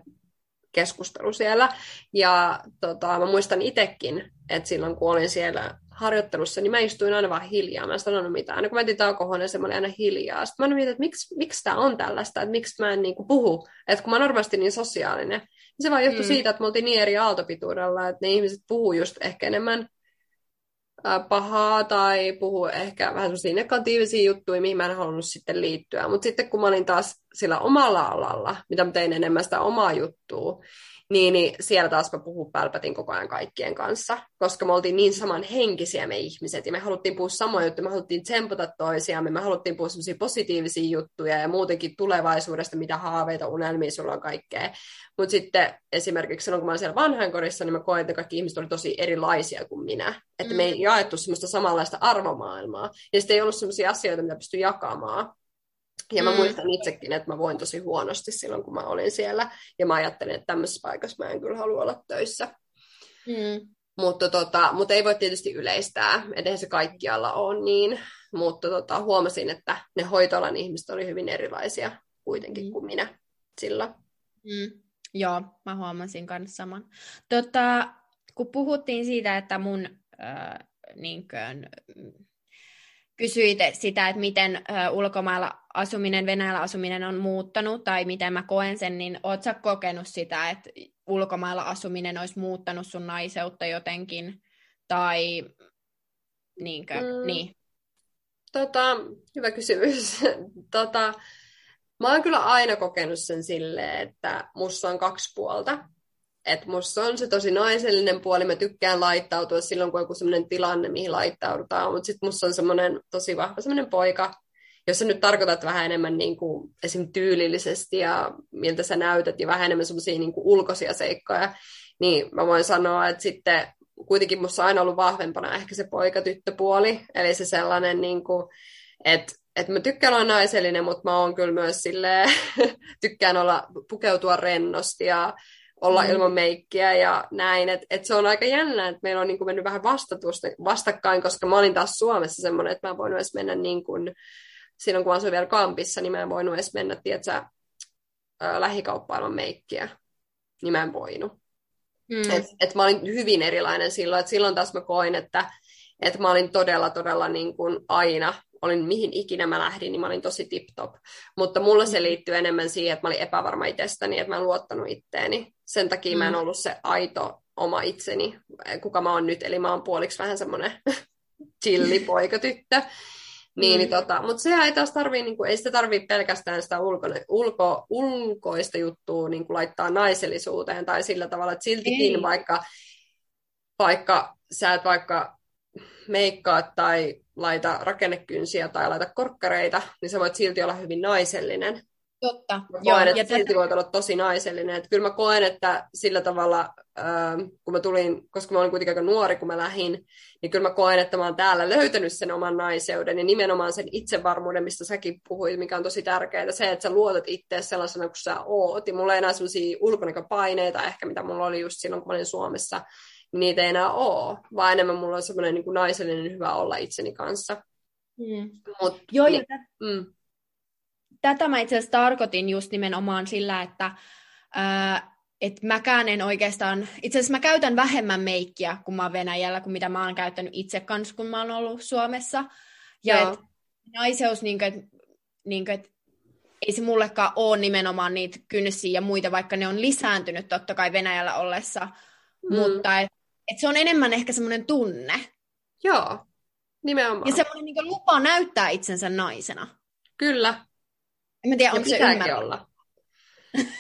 keskustelu siellä. Ja tota, mä muistan itsekin, että silloin kun olin siellä harjoittelussa, niin mä istuin aina vaan hiljaa. Mä en sanonut mitään. Aina kun mä etin taukohuoneen, se oli aina hiljaa. Sitten mä mietin, että miksi, miksi tämä on tällaista, että miksi mä en niin kuin puhu. Että kun mä normaalisti niin sosiaalinen. Niin se vaan johtui mm. siitä, että me oltiin niin eri aaltopituudella, että ne ihmiset puhuu just ehkä enemmän pahaa tai puhuu ehkä vähän sellaisia negatiivisia juttuja, mihin mä en halunnut sitten liittyä. Mutta sitten kun mä olin taas sillä omalla alalla, mitä mä tein enemmän sitä omaa juttua, niin, niin siellä taas mä puhun pälpätin koko ajan kaikkien kanssa, koska me oltiin niin samanhenkisiä me ihmiset, ja me haluttiin puhua samoja juttuja, me haluttiin tsempata toisiamme, me haluttiin puhua sellaisia positiivisia juttuja, ja muutenkin tulevaisuudesta, mitä haaveita, unelmia sulla on kaikkea. Mutta sitten esimerkiksi silloin, kun mä olin siellä vanhainkodissa, niin mä koin, että kaikki ihmiset oli tosi erilaisia kuin minä. Että mm. me ei jaettu semmoista samanlaista arvomaailmaa. Ja sitten ei ollut semmoisia asioita, mitä pystyi jakamaan. Ja mä mm. muistan itsekin, että mä voin tosi huonosti silloin, kun mä olin siellä. Ja mä ajattelin, että tämmöisessä paikassa mä en kyllä halua olla töissä. Mm. Mutta, tota, mutta ei voi tietysti yleistää, että se kaikkialla on niin. mutta tota, huomasin, että ne hoitoalan ihmiset oli hyvin erilaisia kuitenkin mm. kuin minä silloin. Mm. Joo, mä huomasin myös saman. Tota, kun puhuttiin siitä, että mun äh, niin kuin, kysyit sitä, että miten ulkomailla asuminen, Venäjällä asuminen on muuttanut tai miten mä koen sen, niin oot sä kokenut sitä, että ulkomailla asuminen olisi muuttanut sun naiseutta jotenkin? Tai niinkö, mm. niin? Tota, hyvä kysymys. [laughs] tota, mä oon kyllä aina kokenut sen silleen, että musta on kaksi puolta. Että musta on se tosi naisellinen puoli, mä tykkään laittautua silloin, kun on joku sellainen tilanne, mihin laittaudutaan, mutta sitten musta on semmoinen tosi vahva semmoinen poika, jos sä nyt tarkoitat vähän enemmän niin kuin esim. tyylillisesti ja miltä sä näytät ja vähän enemmän semmoisia niin ulkoisia seikkoja, niin mä voin sanoa, että sitten kuitenkin musta on aina ollut vahvempana ehkä se poika-tyttöpuoli, eli se sellainen, niin kuin, että että mä tykkään olla naisellinen, mutta mä oon kyllä myös silleen, [laughs] tykkään olla, pukeutua rennosti ja olla mm. ilman meikkiä ja näin. Että et se on aika jännä, että meillä on niin kuin mennyt vähän vastakkain, koska mä olin taas Suomessa semmoinen, että mä voin edes mennä niin kuin, silloin kun asuin vielä kampissa, niin mä en voinut edes mennä, tiedätkö, lähikauppaan ilman meikkiä. Niin mä en voinut. Mm. Et, et mä olin hyvin erilainen silloin, että silloin taas mä koin, että et mä olin todella, todella niin kuin aina, olin mihin ikinä mä lähdin, niin mä olin tosi tip-top. Mutta mulla se mm. liittyy enemmän siihen, että mä olin epävarma itsestäni, että mä en luottanut itteeni. Sen takia mm. mä en mm. ollut se aito oma itseni, kuka mä oon nyt, eli mä oon puoliksi vähän semmoinen [laughs] chilli poikatyttö. Niin, niin mm. tota, mutta se ei taas tarvii, niin kuin, ei sitä tarvii pelkästään sitä ulko, ulko, ulkoista juttua niin kuin laittaa naisellisuuteen tai sillä tavalla, että siltikin ei. vaikka, vaikka sä et vaikka meikkaat tai laita rakennekynsiä tai laita korkkareita, niin sä voit silti olla hyvin naisellinen. Totta. Mä koen, Joo, että ja silti tätä... voit olla tosi naisellinen. Että kyllä mä koen, että sillä tavalla, äh, kun mä tulin, koska mä olin kuitenkin aika nuori, kun mä lähdin, niin kyllä mä koen, että mä oon täällä löytänyt sen oman naiseuden ja nimenomaan sen itsevarmuuden, mistä säkin puhuit, mikä on tosi tärkeää. Se, että sä luotat itse sellaisena kuin sä oot. Ja mulla ei enää sellaisia ulkonäköpaineita ehkä, mitä mulla oli just silloin, kun mä olin Suomessa. Niin niitä ei enää ole, vaan enemmän mulla on semmoinen niin naisellinen hyvä olla itseni kanssa. Mm. Mut, Joo, niin, ja mm tätä mä itse asiassa tarkoitin just nimenomaan sillä, että ää, et mäkään en oikeastaan, itse asiassa mä käytän vähemmän meikkiä, kun mä oon Venäjällä, kuin mitä mä oon käyttänyt itse kanssa, kun mä oon ollut Suomessa. Ja et, naiseus, niin kuin, et, niin kuin, et, ei se mullekaan ole nimenomaan niitä kynsiä ja muita, vaikka ne on lisääntynyt totta kai Venäjällä ollessa, mm. mutta et, et se on enemmän ehkä semmoinen tunne. Joo, nimenomaan. Ja semmoinen niin lupa näyttää itsensä naisena. Kyllä, mä tiedä, onko se ymmärrä. olla.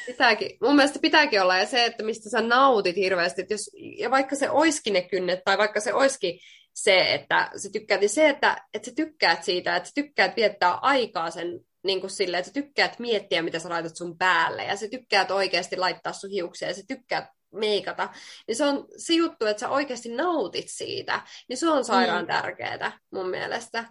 Pitääkin. Mun mielestä pitääkin olla, ja se, että mistä sä nautit hirveästi, että jos, ja vaikka se oiskin ne kynnet, tai vaikka se oiskin se, että sä tykkäät, niin se, että, että sä tykkäät siitä, että sä tykkäät viettää aikaa sen niin kuin silleen, että sä tykkäät miettiä, mitä sä laitat sun päälle, ja sä tykkäät oikeasti laittaa sun hiuksia, ja sä tykkäät meikata, niin se on se juttu, että sä oikeasti nautit siitä, niin se on sairaan mm. tärkeää mun mielestä.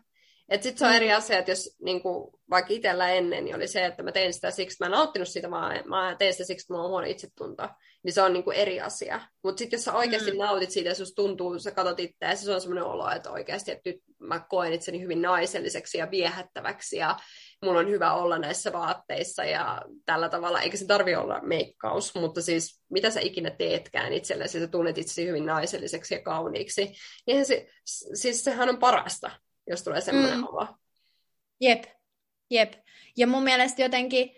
Et sit se on mm. eri asia, että jos niinku, vaikka itsellä ennen niin oli se, että mä tein sitä siksi, mä en nauttinut siitä, vaan mä tein sitä siksi, että mulla on huono itsetunto, niin se on niinku eri asia. Mutta sitten jos sä oikeasti mm. nautit siitä ja susta tuntuu, sä katsot itseä, se on semmoinen olo, että oikeasti, että nyt mä koen itseni hyvin naiselliseksi ja viehättäväksi ja mulla on hyvä olla näissä vaatteissa ja tällä tavalla, eikä se tarvi olla meikkaus, mutta siis mitä sä ikinä teetkään itsellesi, sä tunnet itsesi hyvin naiselliseksi ja kauniiksi, niin se, siis sehän on parasta jos tulee semmoinen mm. olo. Jep, jep. Ja mun mielestä jotenkin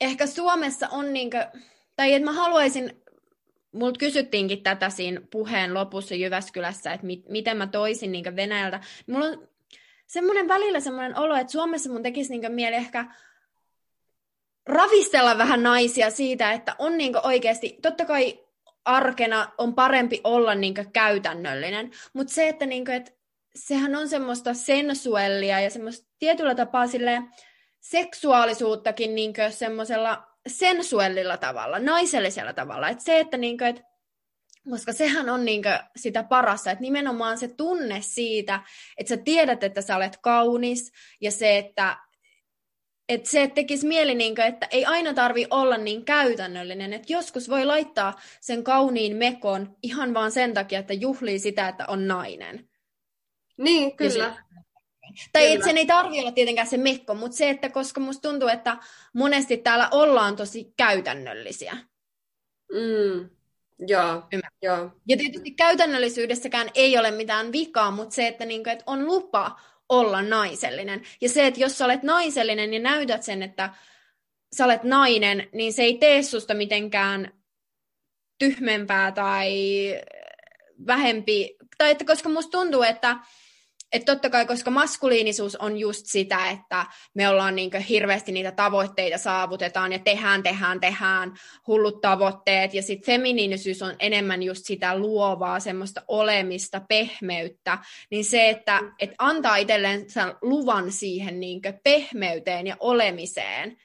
ehkä Suomessa on niinkö, tai että mä haluaisin, multa kysyttiinkin tätä siinä puheen lopussa Jyväskylässä, että mit, miten mä toisin niinkö Venäjältä. Mulla on semmoinen välillä semmoinen olo, että Suomessa mun tekisi niinkö mieli ehkä ravistella vähän naisia siitä, että on niinkö oikeasti, totta kai arkena on parempi olla niinkö käytännöllinen, mutta se, että niinkö, että sehän on semmoista sensuellia ja semmoista tietyllä tapaa sille seksuaalisuuttakin niin semmoisella sensuellilla tavalla, naisellisella tavalla. Et se, että niin kuin, et, koska sehän on niin sitä parassa, että nimenomaan se tunne siitä, että sä tiedät, että sä olet kaunis ja se, että että se tekisi mieli, niin kuin, että ei aina tarvi olla niin käytännöllinen, että joskus voi laittaa sen kauniin mekon ihan vaan sen takia, että juhlii sitä, että on nainen. Niin, kyllä. Tai että sen ei tarvi olla tietenkään se mekko, mutta se, että koska musta tuntuu, että monesti täällä ollaan tosi käytännöllisiä. Mm. Joo, joo. Ja tietysti käytännöllisyydessäkään ei ole mitään vikaa, mutta se, että, niinku, että on lupa olla naisellinen. Ja se, että jos sä olet naisellinen ja näytät sen, että sä olet nainen, niin se ei tee susta mitenkään tyhmempää tai vähempi. Tai että koska musta tuntuu, että että totta kai, koska maskuliinisuus on just sitä, että me ollaan niin hirveästi niitä tavoitteita saavutetaan ja tehdään, tehdään, tehdään hullut tavoitteet. Ja sitten feminiinisyys on enemmän just sitä luovaa, semmoista olemista, pehmeyttä. Niin se, että et antaa itselleen luvan siihen niin pehmeyteen ja olemiseen.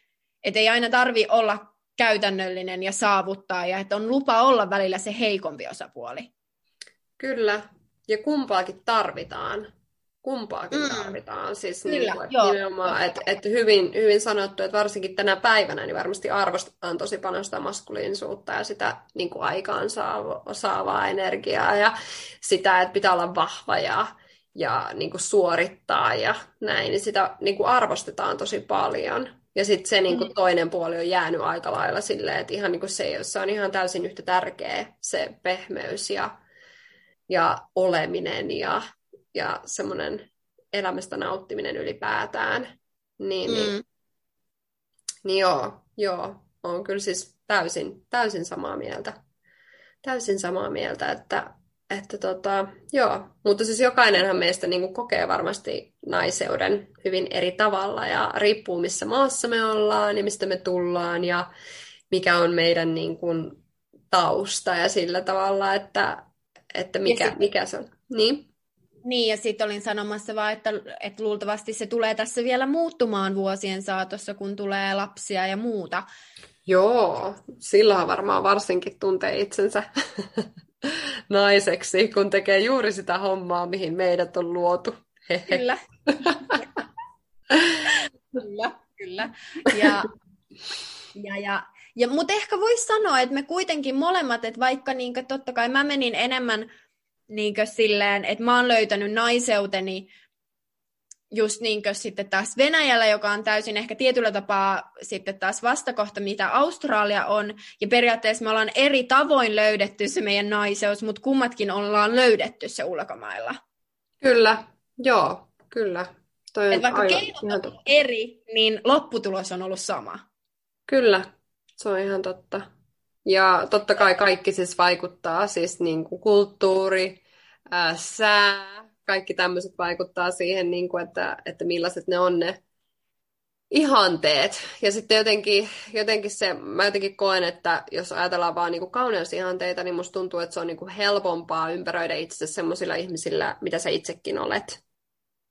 Että ei aina tarvi olla käytännöllinen ja saavuttaa, ja että on lupa olla välillä se heikompi osapuoli. Kyllä, ja kumpaakin tarvitaan kumpaakin mm. tarvitaan. Siis Kyllä, niin, joo. nimenomaan, että et hyvin, hyvin sanottu, että varsinkin tänä päivänä niin varmasti arvostetaan tosi paljon sitä maskuliinisuutta ja sitä niin kuin aikaan saavaa energiaa ja sitä, että pitää olla vahva ja, ja niin kuin suorittaa ja näin, niin sitä niin kuin arvostetaan tosi paljon. Ja sitten se niin kuin mm. toinen puoli on jäänyt aika lailla silleen, että ihan niin kuin se, se on ihan täysin yhtä tärkeä se pehmeys ja, ja oleminen ja ja semmoinen elämästä nauttiminen ylipäätään. Niin, mm. niin, niin joo, joo, on kyllä siis täysin, täysin samaa mieltä. Täysin samaa mieltä, että, että tota, joo, mutta siis jokainenhan meistä niin kuin kokee varmasti naiseuden hyvin eri tavalla ja riippuu missä maassa me ollaan ja mistä me tullaan ja mikä on meidän niin kuin, tausta ja sillä tavalla, että, että mikä, sit... mikä se on. Niin. Niin, ja sitten olin sanomassa vaan, että, että luultavasti se tulee tässä vielä muuttumaan vuosien saatossa, kun tulee lapsia ja muuta. Joo, silloin varmaan varsinkin tuntee itsensä [laughs] naiseksi, kun tekee juuri sitä hommaa, mihin meidät on luotu. Kyllä. kyllä, kyllä. Ja, ja, ja, ja, mutta ehkä voisi sanoa, että me kuitenkin molemmat, että vaikka niin, totta kai mä menin enemmän niin silleen, että mä oon löytänyt naiseuteni just niin sitten taas Venäjällä, joka on täysin ehkä tietyllä tapaa sitten taas vastakohta, mitä Australia on. Ja periaatteessa me ollaan eri tavoin löydetty se meidän naiseus, mutta kummatkin ollaan löydetty se ulkomailla. Kyllä, joo, kyllä. Toi Et vaikka aivan, keinot on eri, niin lopputulos on ollut sama. Kyllä, se on ihan totta. Ja totta kai kaikki siis vaikuttaa, siis niin kuin kulttuuri, ää, sää, kaikki tämmöiset vaikuttaa siihen, niin kuin, että, että millaiset ne on ne ihanteet. Ja sitten jotenkin, jotenkin se, mä jotenkin koen, että jos ajatellaan vaan niin kauneusihanteita, niin musta tuntuu, että se on niin kuin helpompaa ympäröidä itse semmoisilla ihmisillä, mitä sä itsekin olet.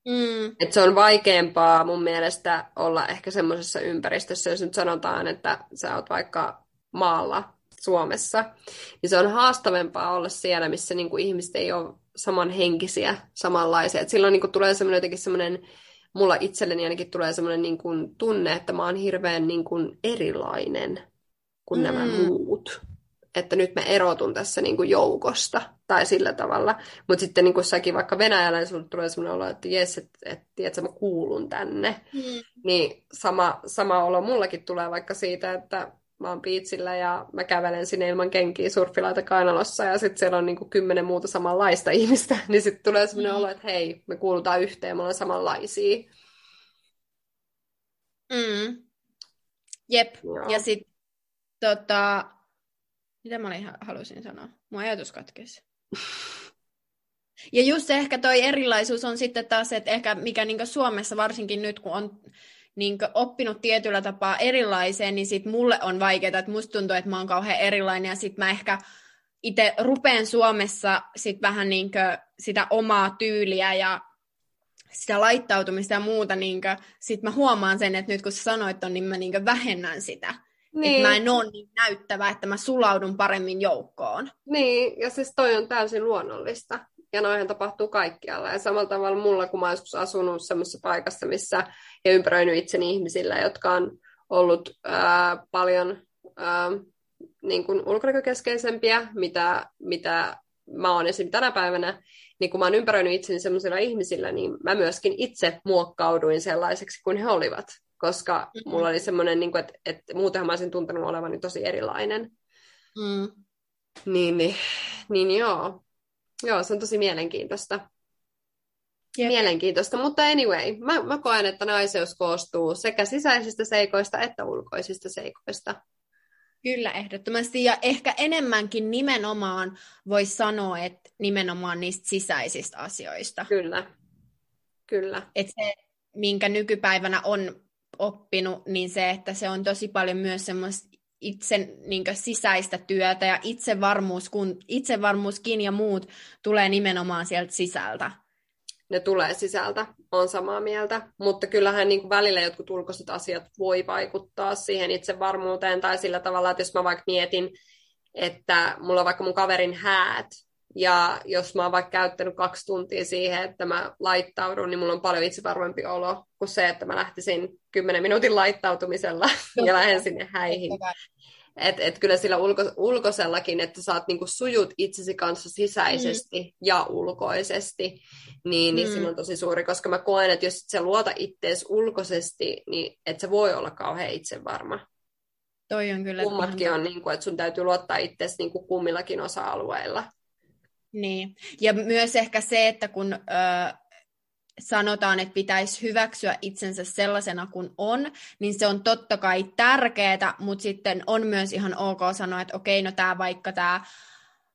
Mm. Et se on vaikeampaa mun mielestä olla ehkä semmoisessa ympäristössä, jos nyt sanotaan, että sä oot vaikka maalla Suomessa, niin se on haastavempaa olla siellä, missä niin kuin ihmiset ei ole samanhenkisiä, samanlaisia. Et silloin niin kuin tulee semmoinen jotenkin semmoinen, mulla itselleni ainakin tulee semmoinen niin kuin tunne, että mä oon hirveän niin kuin erilainen kuin mm. nämä muut. Että nyt mä erotun tässä niin kuin joukosta tai sillä tavalla. Mutta sitten niin kuin säkin vaikka Venäjällä, niin sulle tulee semmoinen olo, että jes, että et, tiedätkö, mä kuulun tänne. Mm. Niin sama, sama olo mullakin tulee vaikka siitä, että mä oon piitsillä ja mä kävelen sinne ilman kenkiä surfilaita kainalossa ja sitten siellä on niinku kymmenen muuta samanlaista [laughs] ihmistä, niin sitten tulee sellainen mm. olo, että hei, me kuulutaan yhteen, me ollaan samanlaisia. Mm. Jep, Joo. ja sitten tota, mitä mä olin, halusin sanoa? Mun ajatus katkesi. [laughs] Ja just se ehkä toi erilaisuus on sitten taas, että ehkä mikä niin Suomessa varsinkin nyt, kun on niin oppinut tietyllä tapaa erilaiseen, niin sit mulle on vaikeaa, että musta tuntuu, että mä oon kauhean erilainen, ja sit mä ehkä itse rupeen Suomessa sit vähän niin sitä omaa tyyliä ja sitä laittautumista ja muuta, niin sit mä huomaan sen, että nyt kun sä sanoit ton, niin mä niin vähennän sitä. Niin. Että mä en ole niin näyttävä, että mä sulaudun paremmin joukkoon. Niin, ja siis toi on täysin luonnollista. Ja noihin tapahtuu kaikkialla. Ja samalla tavalla mulla, kun mä oon joskus asunut semmoisessa paikassa, missä ja ympäröinyt itseni ihmisillä, jotka on ollut ää, paljon ää, niin kuin ulkonäkökeskeisempiä, mitä, mitä mä oon esim. tänä päivänä, niin kun mä oon ympäröinyt itseni sellaisilla ihmisillä, niin mä myöskin itse muokkauduin sellaiseksi kuin he olivat. Koska mm-hmm. mulla oli semmoinen, niin että, että muutenhan mä olisin tuntenut olevani tosi erilainen. Mm. Niin, niin, niin joo. Joo, se on tosi mielenkiintoista. Jep. Mielenkiintoista, mutta anyway, mä, mä koen, että naiseus koostuu sekä sisäisistä seikoista että ulkoisista seikoista. Kyllä, ehdottomasti. Ja ehkä enemmänkin nimenomaan voisi sanoa, että nimenomaan niistä sisäisistä asioista. Kyllä, kyllä. Että se, minkä nykypäivänä on oppinut, niin se, että se on tosi paljon myös semmoista itse niin sisäistä työtä ja itsevarmuus, kun itsevarmuuskin ja muut tulee nimenomaan sieltä sisältä ne tulee sisältä, on samaa mieltä. Mutta kyllähän niin kuin välillä jotkut ulkoiset asiat voi vaikuttaa siihen itsevarmuuteen tai sillä tavalla, että jos mä vaikka mietin, että mulla on vaikka mun kaverin häät, ja jos mä oon vaikka käyttänyt kaksi tuntia siihen, että mä laittaudun, niin mulla on paljon itsevarmempi olo kuin se, että mä lähtisin kymmenen minuutin laittautumisella ja lähden sinne häihin. Et, et kyllä sillä ulko, ulkoisellakin, että saat niinku sujut itsesi kanssa sisäisesti mm. ja ulkoisesti, niin, niin mm. siinä on tosi suuri, koska mä koen, että jos et sä luota ittees ulkoisesti, niin et se voi olla kauhean itsevarma. Toi on kyllä. Kummatkin on, niin kuin, että sun täytyy luottaa itseesi niin kuin kummillakin osa-alueilla. Niin, ja myös ehkä se, että kun ö, sanotaan, että pitäisi hyväksyä itsensä sellaisena kuin on, niin se on totta kai tärkeää, mutta sitten on myös ihan ok sanoa, että okei, no tämä vaikka tämä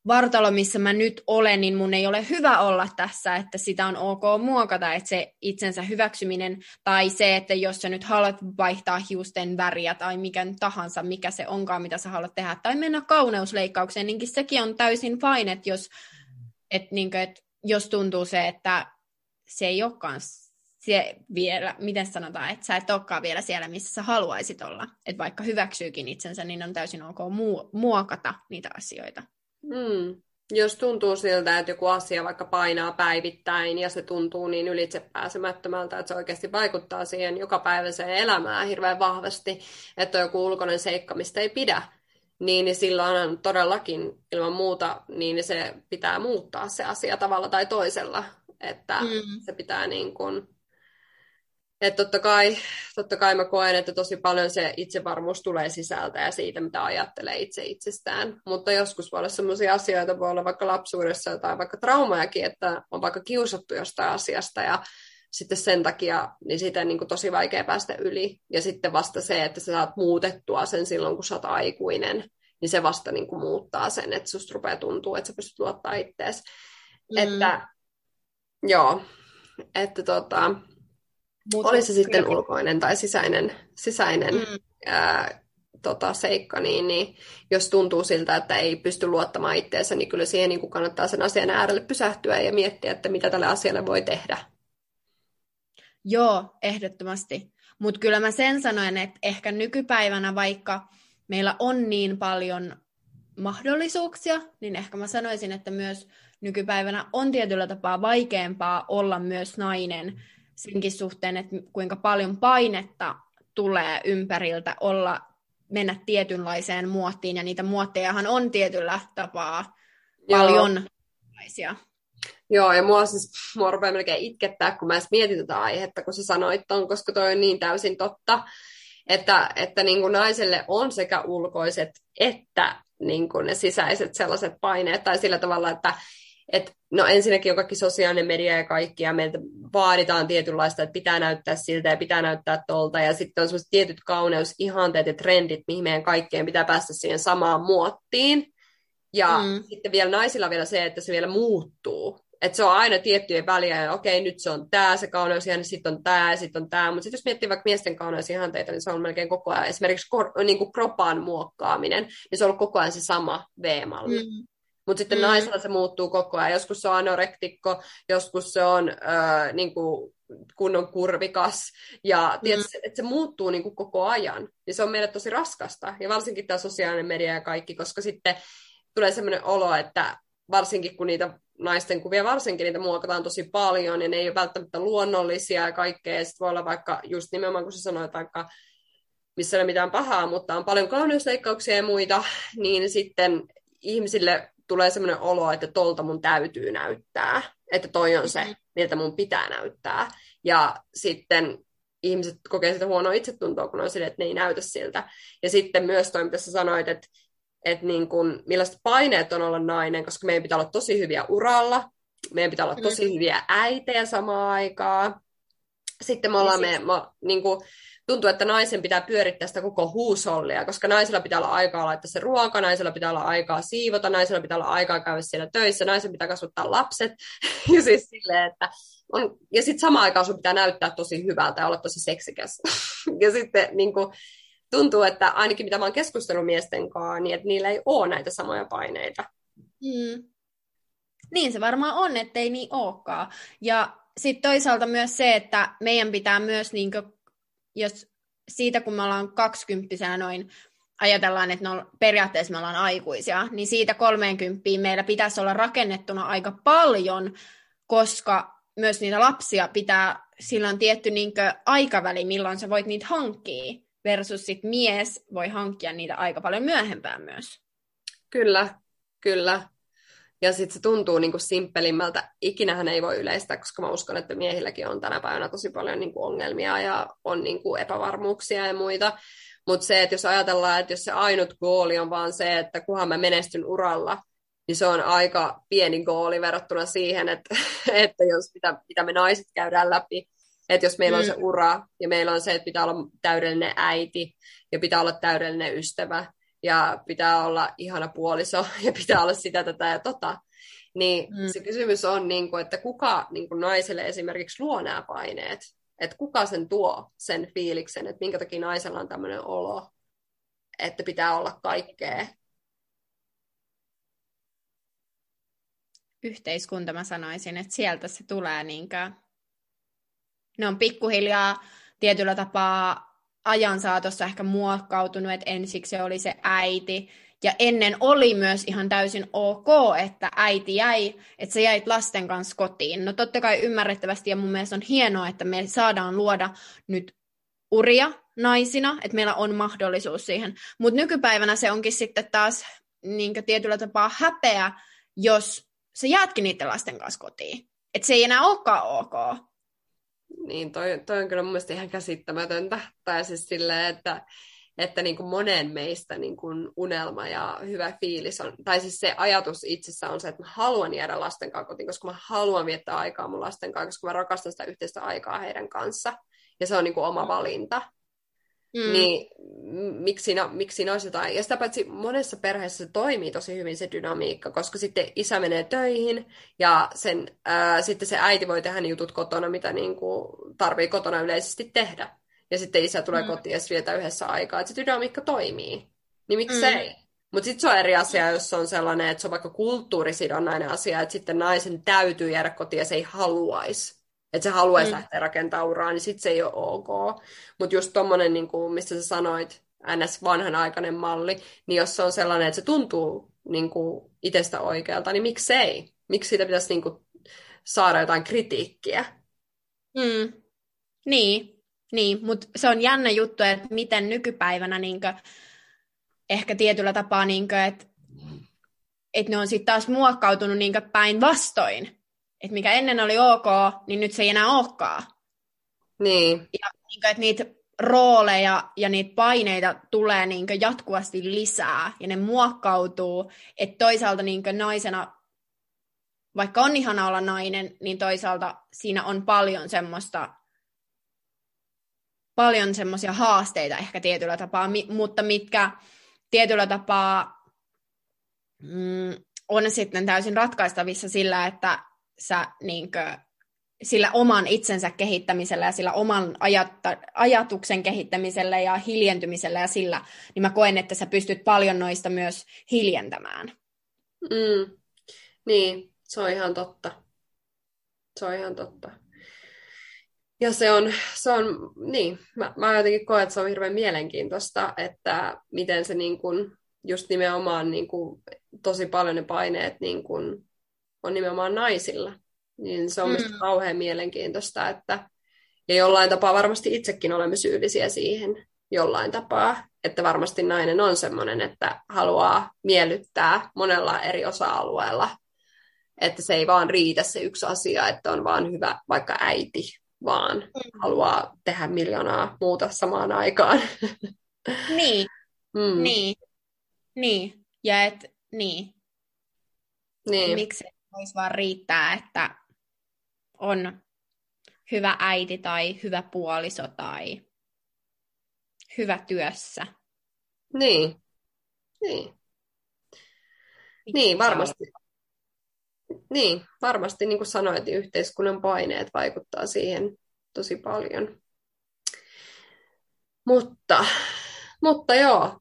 vartalo, missä mä nyt olen, niin mun ei ole hyvä olla tässä, että sitä on ok muokata, että se itsensä hyväksyminen, tai se, että jos sä nyt haluat vaihtaa hiusten väriä, tai mikä tahansa, mikä se onkaan, mitä sä haluat tehdä, tai mennä kauneusleikkaukseen, niin sekin on täysin fine, että jos, että niin kuin, että jos tuntuu se, että se ei olekaan se vielä, miten sanotaan, että sä et olekaan vielä siellä, missä sä haluaisit olla. Että vaikka hyväksyykin itsensä, niin on täysin ok muokata niitä asioita. Mm. Jos tuntuu siltä, että joku asia vaikka painaa päivittäin ja se tuntuu niin ylitsepääsemättömältä, että se oikeasti vaikuttaa siihen jokapäiväiseen elämään hirveän vahvasti, että on joku ulkoinen seikka, mistä ei pidä, niin, niin silloin todellakin ilman muuta niin se pitää muuttaa se asia tavalla tai toisella että mm. se pitää niin kuin, että totta kai, totta kai mä koen, että tosi paljon se itsevarmuus tulee sisältä ja siitä, mitä ajattelee itse itsestään. Mutta joskus voi olla sellaisia asioita, voi olla vaikka lapsuudessa tai vaikka traumajakin, että on vaikka kiusattu jostain asiasta ja sitten sen takia niin siitä on niin kuin tosi vaikea päästä yli. Ja sitten vasta se, että sä saat muutettua sen silloin, kun sä oot aikuinen, niin se vasta niin kuin muuttaa sen, että susta rupeaa tuntuu, että sä pystyt luottaa ittees. Mm. Että Joo, että tota, oli se sitten kyllä. ulkoinen tai sisäinen, sisäinen mm. ää, tota, seikka, niin, niin jos tuntuu siltä, että ei pysty luottamaan itseensä, niin kyllä siihen niin kannattaa sen asian äärelle pysähtyä ja miettiä, että mitä tälle asialle voi tehdä. Joo, ehdottomasti. Mutta kyllä mä sen sanoin, että ehkä nykypäivänä, vaikka meillä on niin paljon mahdollisuuksia, niin ehkä mä sanoisin, että myös nykypäivänä on tietyllä tapaa vaikeampaa olla myös nainen senkin suhteen, että kuinka paljon painetta tulee ympäriltä olla, mennä tietynlaiseen muottiin, ja niitä muottejahan on tietyllä tapaa Joo. paljon Joo, ja mua siis mua rupeaa melkein itkettää, kun mä edes mietin tätä aihetta, kun sä sanoit ton, koska toi on niin täysin totta, että, että niin kuin naiselle on sekä ulkoiset että niin kuin ne sisäiset sellaiset paineet, tai sillä tavalla, että et, no ensinnäkin on kaikki sosiaalinen media ja kaikki, ja meiltä vaaditaan tietynlaista, että pitää näyttää siltä ja pitää näyttää tolta, ja sitten on sellaiset tietyt kauneusihanteet ja trendit, mihin meidän kaikkeen pitää päästä siihen samaan muottiin. Ja mm. sitten vielä naisilla vielä se, että se vielä muuttuu. Että se on aina tiettyjen väliä, ja okei, nyt se on tämä se kauneusihanne, sitten on tämä ja sitten on tämä. Mutta sitten jos miettii vaikka miesten kauneusihanteita, niin se on melkein koko ajan, esimerkiksi kor, niin kuin kropan muokkaaminen, niin se on ollut koko ajan se sama V-malli. Mm. Mutta sitten mm. naisella se muuttuu koko ajan. Joskus se on anorektikko, joskus se on öö, niin kuin kunnon kurvikas. Ja mm. tietysti, että se muuttuu niin kuin koko ajan. Ja se on meille tosi raskasta. Ja varsinkin tämä sosiaalinen media ja kaikki, koska sitten tulee sellainen olo, että varsinkin kun niitä naisten kuvia, varsinkin niitä muokataan tosi paljon, ja ne ei ole välttämättä luonnollisia ja kaikkea. Ja sitten voi olla vaikka just nimenomaan, kun sä sanoit, vaikka missä ei ole mitään pahaa, mutta on paljon kauneusleikkauksia ja muita, niin sitten ihmisille tulee sellainen olo, että tolta mun täytyy näyttää, että toi on se, mm-hmm. miltä mun pitää näyttää. Ja sitten ihmiset kokee sitä huonoa itsetuntoa, kun on sille, että ne ei näytä siltä. Ja sitten myös toi, mitä sä sanoit, että, että niin kun, millaiset paineet on olla nainen, koska meidän pitää olla tosi hyviä uralla, meidän pitää olla tosi mm. hyviä äitejä samaan aikaan. Sitten me ollaan, me, me, niin kuin, tuntuu, että naisen pitää pyörittää sitä koko huusollia, koska naisella pitää olla aikaa laittaa se ruoka, naisella pitää olla aikaa siivota, naisella pitää olla aikaa käydä siellä töissä, naisen pitää kasvattaa lapset. [laughs] ja siis silleen, että on, ja sitten samaan aikaan sun pitää näyttää tosi hyvältä ja olla tosi seksikäs. [laughs] ja sitten niin kuin, tuntuu, että ainakin mitä mä oon keskustellut miesten kanssa, niin että niillä ei ole näitä samoja paineita. Mm. Niin se varmaan on, ettei niin olekaan. Ja sitten toisaalta myös se, että meidän pitää myös, niin kuin, jos siitä kun me ollaan kaksikymppisenä noin, ajatellaan, että no, periaatteessa me ollaan aikuisia, niin siitä 30 meillä pitäisi olla rakennettuna aika paljon, koska myös niitä lapsia pitää, sillä on tietty niin aikaväli, milloin sä voit niitä hankkia, versus sit mies voi hankkia niitä aika paljon myöhempään myös. Kyllä, kyllä. Ja sitten se tuntuu niin kuin simppelimmältä. Ikinähän ei voi yleistää, koska mä uskon, että miehilläkin on tänä päivänä tosi paljon niin kuin ongelmia ja on niin kuin epävarmuuksia ja muita. Mutta se, että jos ajatellaan, että jos se ainut gooli on vaan se, että kunhan mä menestyn uralla, niin se on aika pieni gooli verrattuna siihen, että, [laughs] että jos mitä, mitä me naiset käydään läpi, että jos meillä on se mm. ura ja meillä on se, että pitää olla täydellinen äiti ja pitää olla täydellinen ystävä ja pitää olla ihana puoliso [laughs] ja pitää olla sitä, tätä ja tota, niin mm. se kysymys on, niin kuin, että kuka niin kuin naiselle esimerkiksi luo nämä paineet, että kuka sen tuo sen fiiliksen, että minkä takia naisella on tämmöinen olo, että pitää olla kaikkea? Yhteiskunta, mä sanoisin, että sieltä se tulee niinkö, ne on pikkuhiljaa tietyllä tapaa ajan saatossa ehkä muokkautunut, että ensiksi se oli se äiti, ja ennen oli myös ihan täysin ok, että äiti jäi, että sä jäit lasten kanssa kotiin. No totta kai ymmärrettävästi ja mun mielestä on hienoa, että me saadaan luoda nyt uria naisina, että meillä on mahdollisuus siihen. Mutta nykypäivänä se onkin sitten taas niin tietyllä tapaa häpeä, jos sä jäätkin niiden lasten kanssa kotiin. Että se ei enää olekaan ok. Niin, toi, toi on kyllä mun mielestä ihan käsittämätöntä. Tai siis silleen, että, että niin kuin monen meistä niin kuin unelma ja hyvä fiilis on, tai siis se ajatus itsessä on se, että mä haluan jäädä lasten kanssa kotiin, koska mä haluan viettää aikaa mun lasten kanssa, koska mä rakastan sitä yhteistä aikaa heidän kanssa. Ja se on niin kuin oma valinta. Mm. Niin miksi siinä, miksi siinä olisi jotain. Ja sitä paitsi monessa perheessä se toimii tosi hyvin se dynamiikka, koska sitten isä menee töihin ja sen, ää, sitten se äiti voi tehdä ne jutut kotona, mitä niin kuin tarvii kotona yleisesti tehdä. Ja sitten isä tulee mm. kotiin ja vietä yhdessä aikaa. Että se dynamiikka toimii. Niin miksi mm. ei? Mutta sitten se on eri asia, jos on sellainen, että se on vaikka kulttuurisidonnainen asia, että sitten naisen täytyy jäädä kotiin ja se ei haluaisi että se haluaisi mm. lähteä rakentaa uraa, niin sitten se ei ole ok. Mutta just tommonen, niin kuin, mistä sä sanoit, ns. vanhanaikainen malli, niin jos se on sellainen, että se tuntuu niin kuin itsestä oikealta, niin miksei? Miksi siitä pitäisi niin kuin, saada jotain kritiikkiä? Mm. Niin, niin. mutta se on jännä juttu, että miten nykypäivänä niin kuin, ehkä tietyllä tapaa, niin kuin, että, että ne on sitten taas muokkautunut niin päinvastoin että mikä ennen oli ok, niin nyt se ei enää olekaan. Niin. Ja niin kuin, että niitä rooleja ja niitä paineita tulee niin kuin, jatkuvasti lisää ja ne muokkautuu, että toisaalta niin kuin, naisena, vaikka on ihana olla nainen, niin toisaalta siinä on paljon semmoista paljon semmoisia haasteita ehkä tietyllä tapaa, mi- mutta mitkä tietyllä tapaa mm, on sitten täysin ratkaistavissa sillä, että sä niinkö, sillä oman itsensä kehittämisellä ja sillä oman ajatta, ajatuksen kehittämisellä ja hiljentymisellä ja sillä, niin mä koen, että sä pystyt paljon noista myös hiljentämään. Mm. Niin, se on ihan totta. Se on ihan totta. Ja se on, se on niin, mä, mä jotenkin koen, että se on hirveän mielenkiintoista, että miten se niin kun, just nimenomaan niin kun, tosi paljon ne paineet niin kun, on nimenomaan naisilla. Niin se on mm. kauhean mielenkiintoista, että ja jollain tapaa varmasti itsekin olemme syyllisiä siihen jollain tapaa. että varmasti nainen on semmoinen, että haluaa miellyttää monella eri osa-alueella. Että se ei vaan riitä se yksi asia, että on vaan hyvä vaikka äiti, vaan mm. haluaa tehdä miljoonaa muuta samaan aikaan. Niin, mm. niin, niin. Ja et, niin. niin. Miksi voisi vaan riittää, että on hyvä äiti tai hyvä puoliso tai hyvä työssä. Niin. Niin. niin, varmasti. Niin, varmasti niin kuin sanoit, niin yhteiskunnan paineet vaikuttaa siihen tosi paljon. Mutta, mutta joo.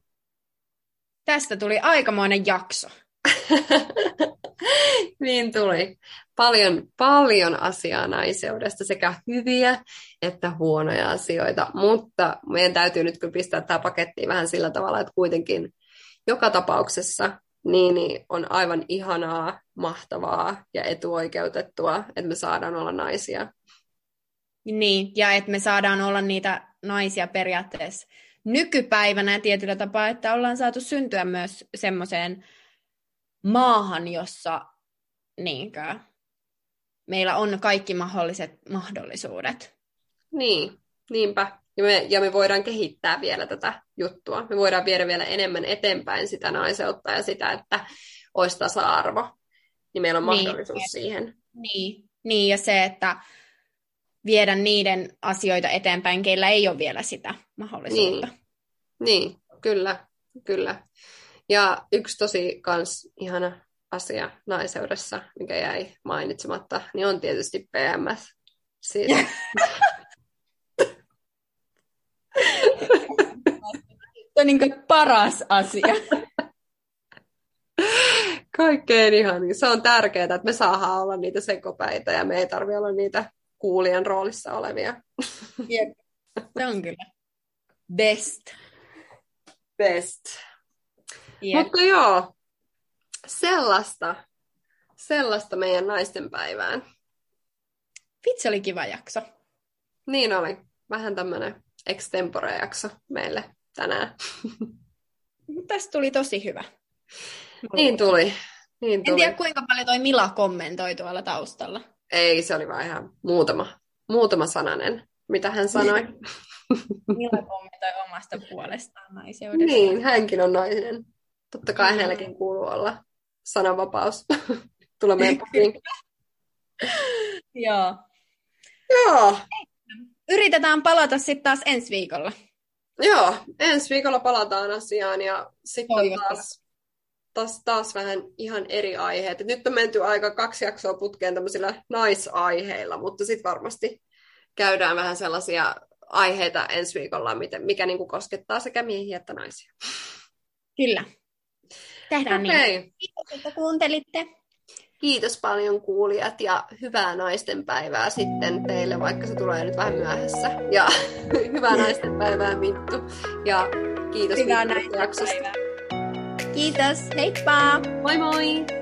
Tästä tuli aikamoinen jakso. [laughs] [laughs] niin tuli. Paljon, paljon asiaa naiseudesta, sekä hyviä että huonoja asioita, mutta meidän täytyy nyt kyllä pistää tämä paketti vähän sillä tavalla, että kuitenkin joka tapauksessa niin, niin on aivan ihanaa, mahtavaa ja etuoikeutettua, että me saadaan olla naisia. Niin, ja että me saadaan olla niitä naisia periaatteessa nykypäivänä tietyllä tapaa, että ollaan saatu syntyä myös semmoiseen maahan, jossa niinkö, meillä on kaikki mahdolliset mahdollisuudet. Niin, niinpä. Ja me, ja me voidaan kehittää vielä tätä juttua. Me voidaan viedä vielä enemmän eteenpäin sitä naiseutta ja sitä, että olisi tasa-arvo. Niin meillä on niin, mahdollisuus niin, siihen. Niin, niin, ja se, että viedä niiden asioita eteenpäin, keillä ei ole vielä sitä mahdollisuutta. Niin, niin kyllä, kyllä. Ja yksi tosi kans ihana asia naiseudessa, mikä jäi mainitsematta, niin on tietysti PMS. Siitä. [laughs] [laughs] Se on niin paras asia. [laughs] Kaikkein ihan. Se on tärkeää, että me saadaan olla niitä sekopäitä ja me ei tarvitse olla niitä kuulijan roolissa olevia. Jep. Se on kyllä best. Best. Yep. Mutta joo, sellaista, sellaista meidän naisten päivään. Vitsi oli kiva jakso. Niin oli. Vähän tämmöinen extempore-jakso meille tänään. [laughs] Tästä tuli tosi hyvä. Niin tuli. Niin tuli. En tiedä kuinka paljon toi Mila kommentoi tuolla taustalla. Ei, se oli vain ihan muutama, muutama sananen, mitä hän sanoi. Mila kommentoi omasta puolestaan naiseudesta. Niin, hänkin on nainen. Totta kai mm. hänelläkin kuuluu olla sananvapaus. [laughs] Tule meidän Joo. Joo. Yritetään palata sitten taas ensi viikolla. Joo, ensi viikolla palataan asiaan ja sitten taas, taas, taas vähän ihan eri aiheet. Et nyt on menty aika kaksi jaksoa putkeen tämmöisillä naisaiheilla, mutta sitten varmasti käydään vähän sellaisia aiheita ensi viikolla, miten, mikä niin kuin koskettaa sekä miehiä että naisia. Kyllä. Tehdään okay. niin. Kiitos, että kuuntelitte. Kiitos paljon kuulijat ja hyvää naisten päivää sitten teille, vaikka se tulee nyt vähän myöhässä. Ja [laughs] hyvää naisten päivää Mittu. Ja kiitos hyvää Mittu jaksosta. Kiitos, heippa! Moi moi!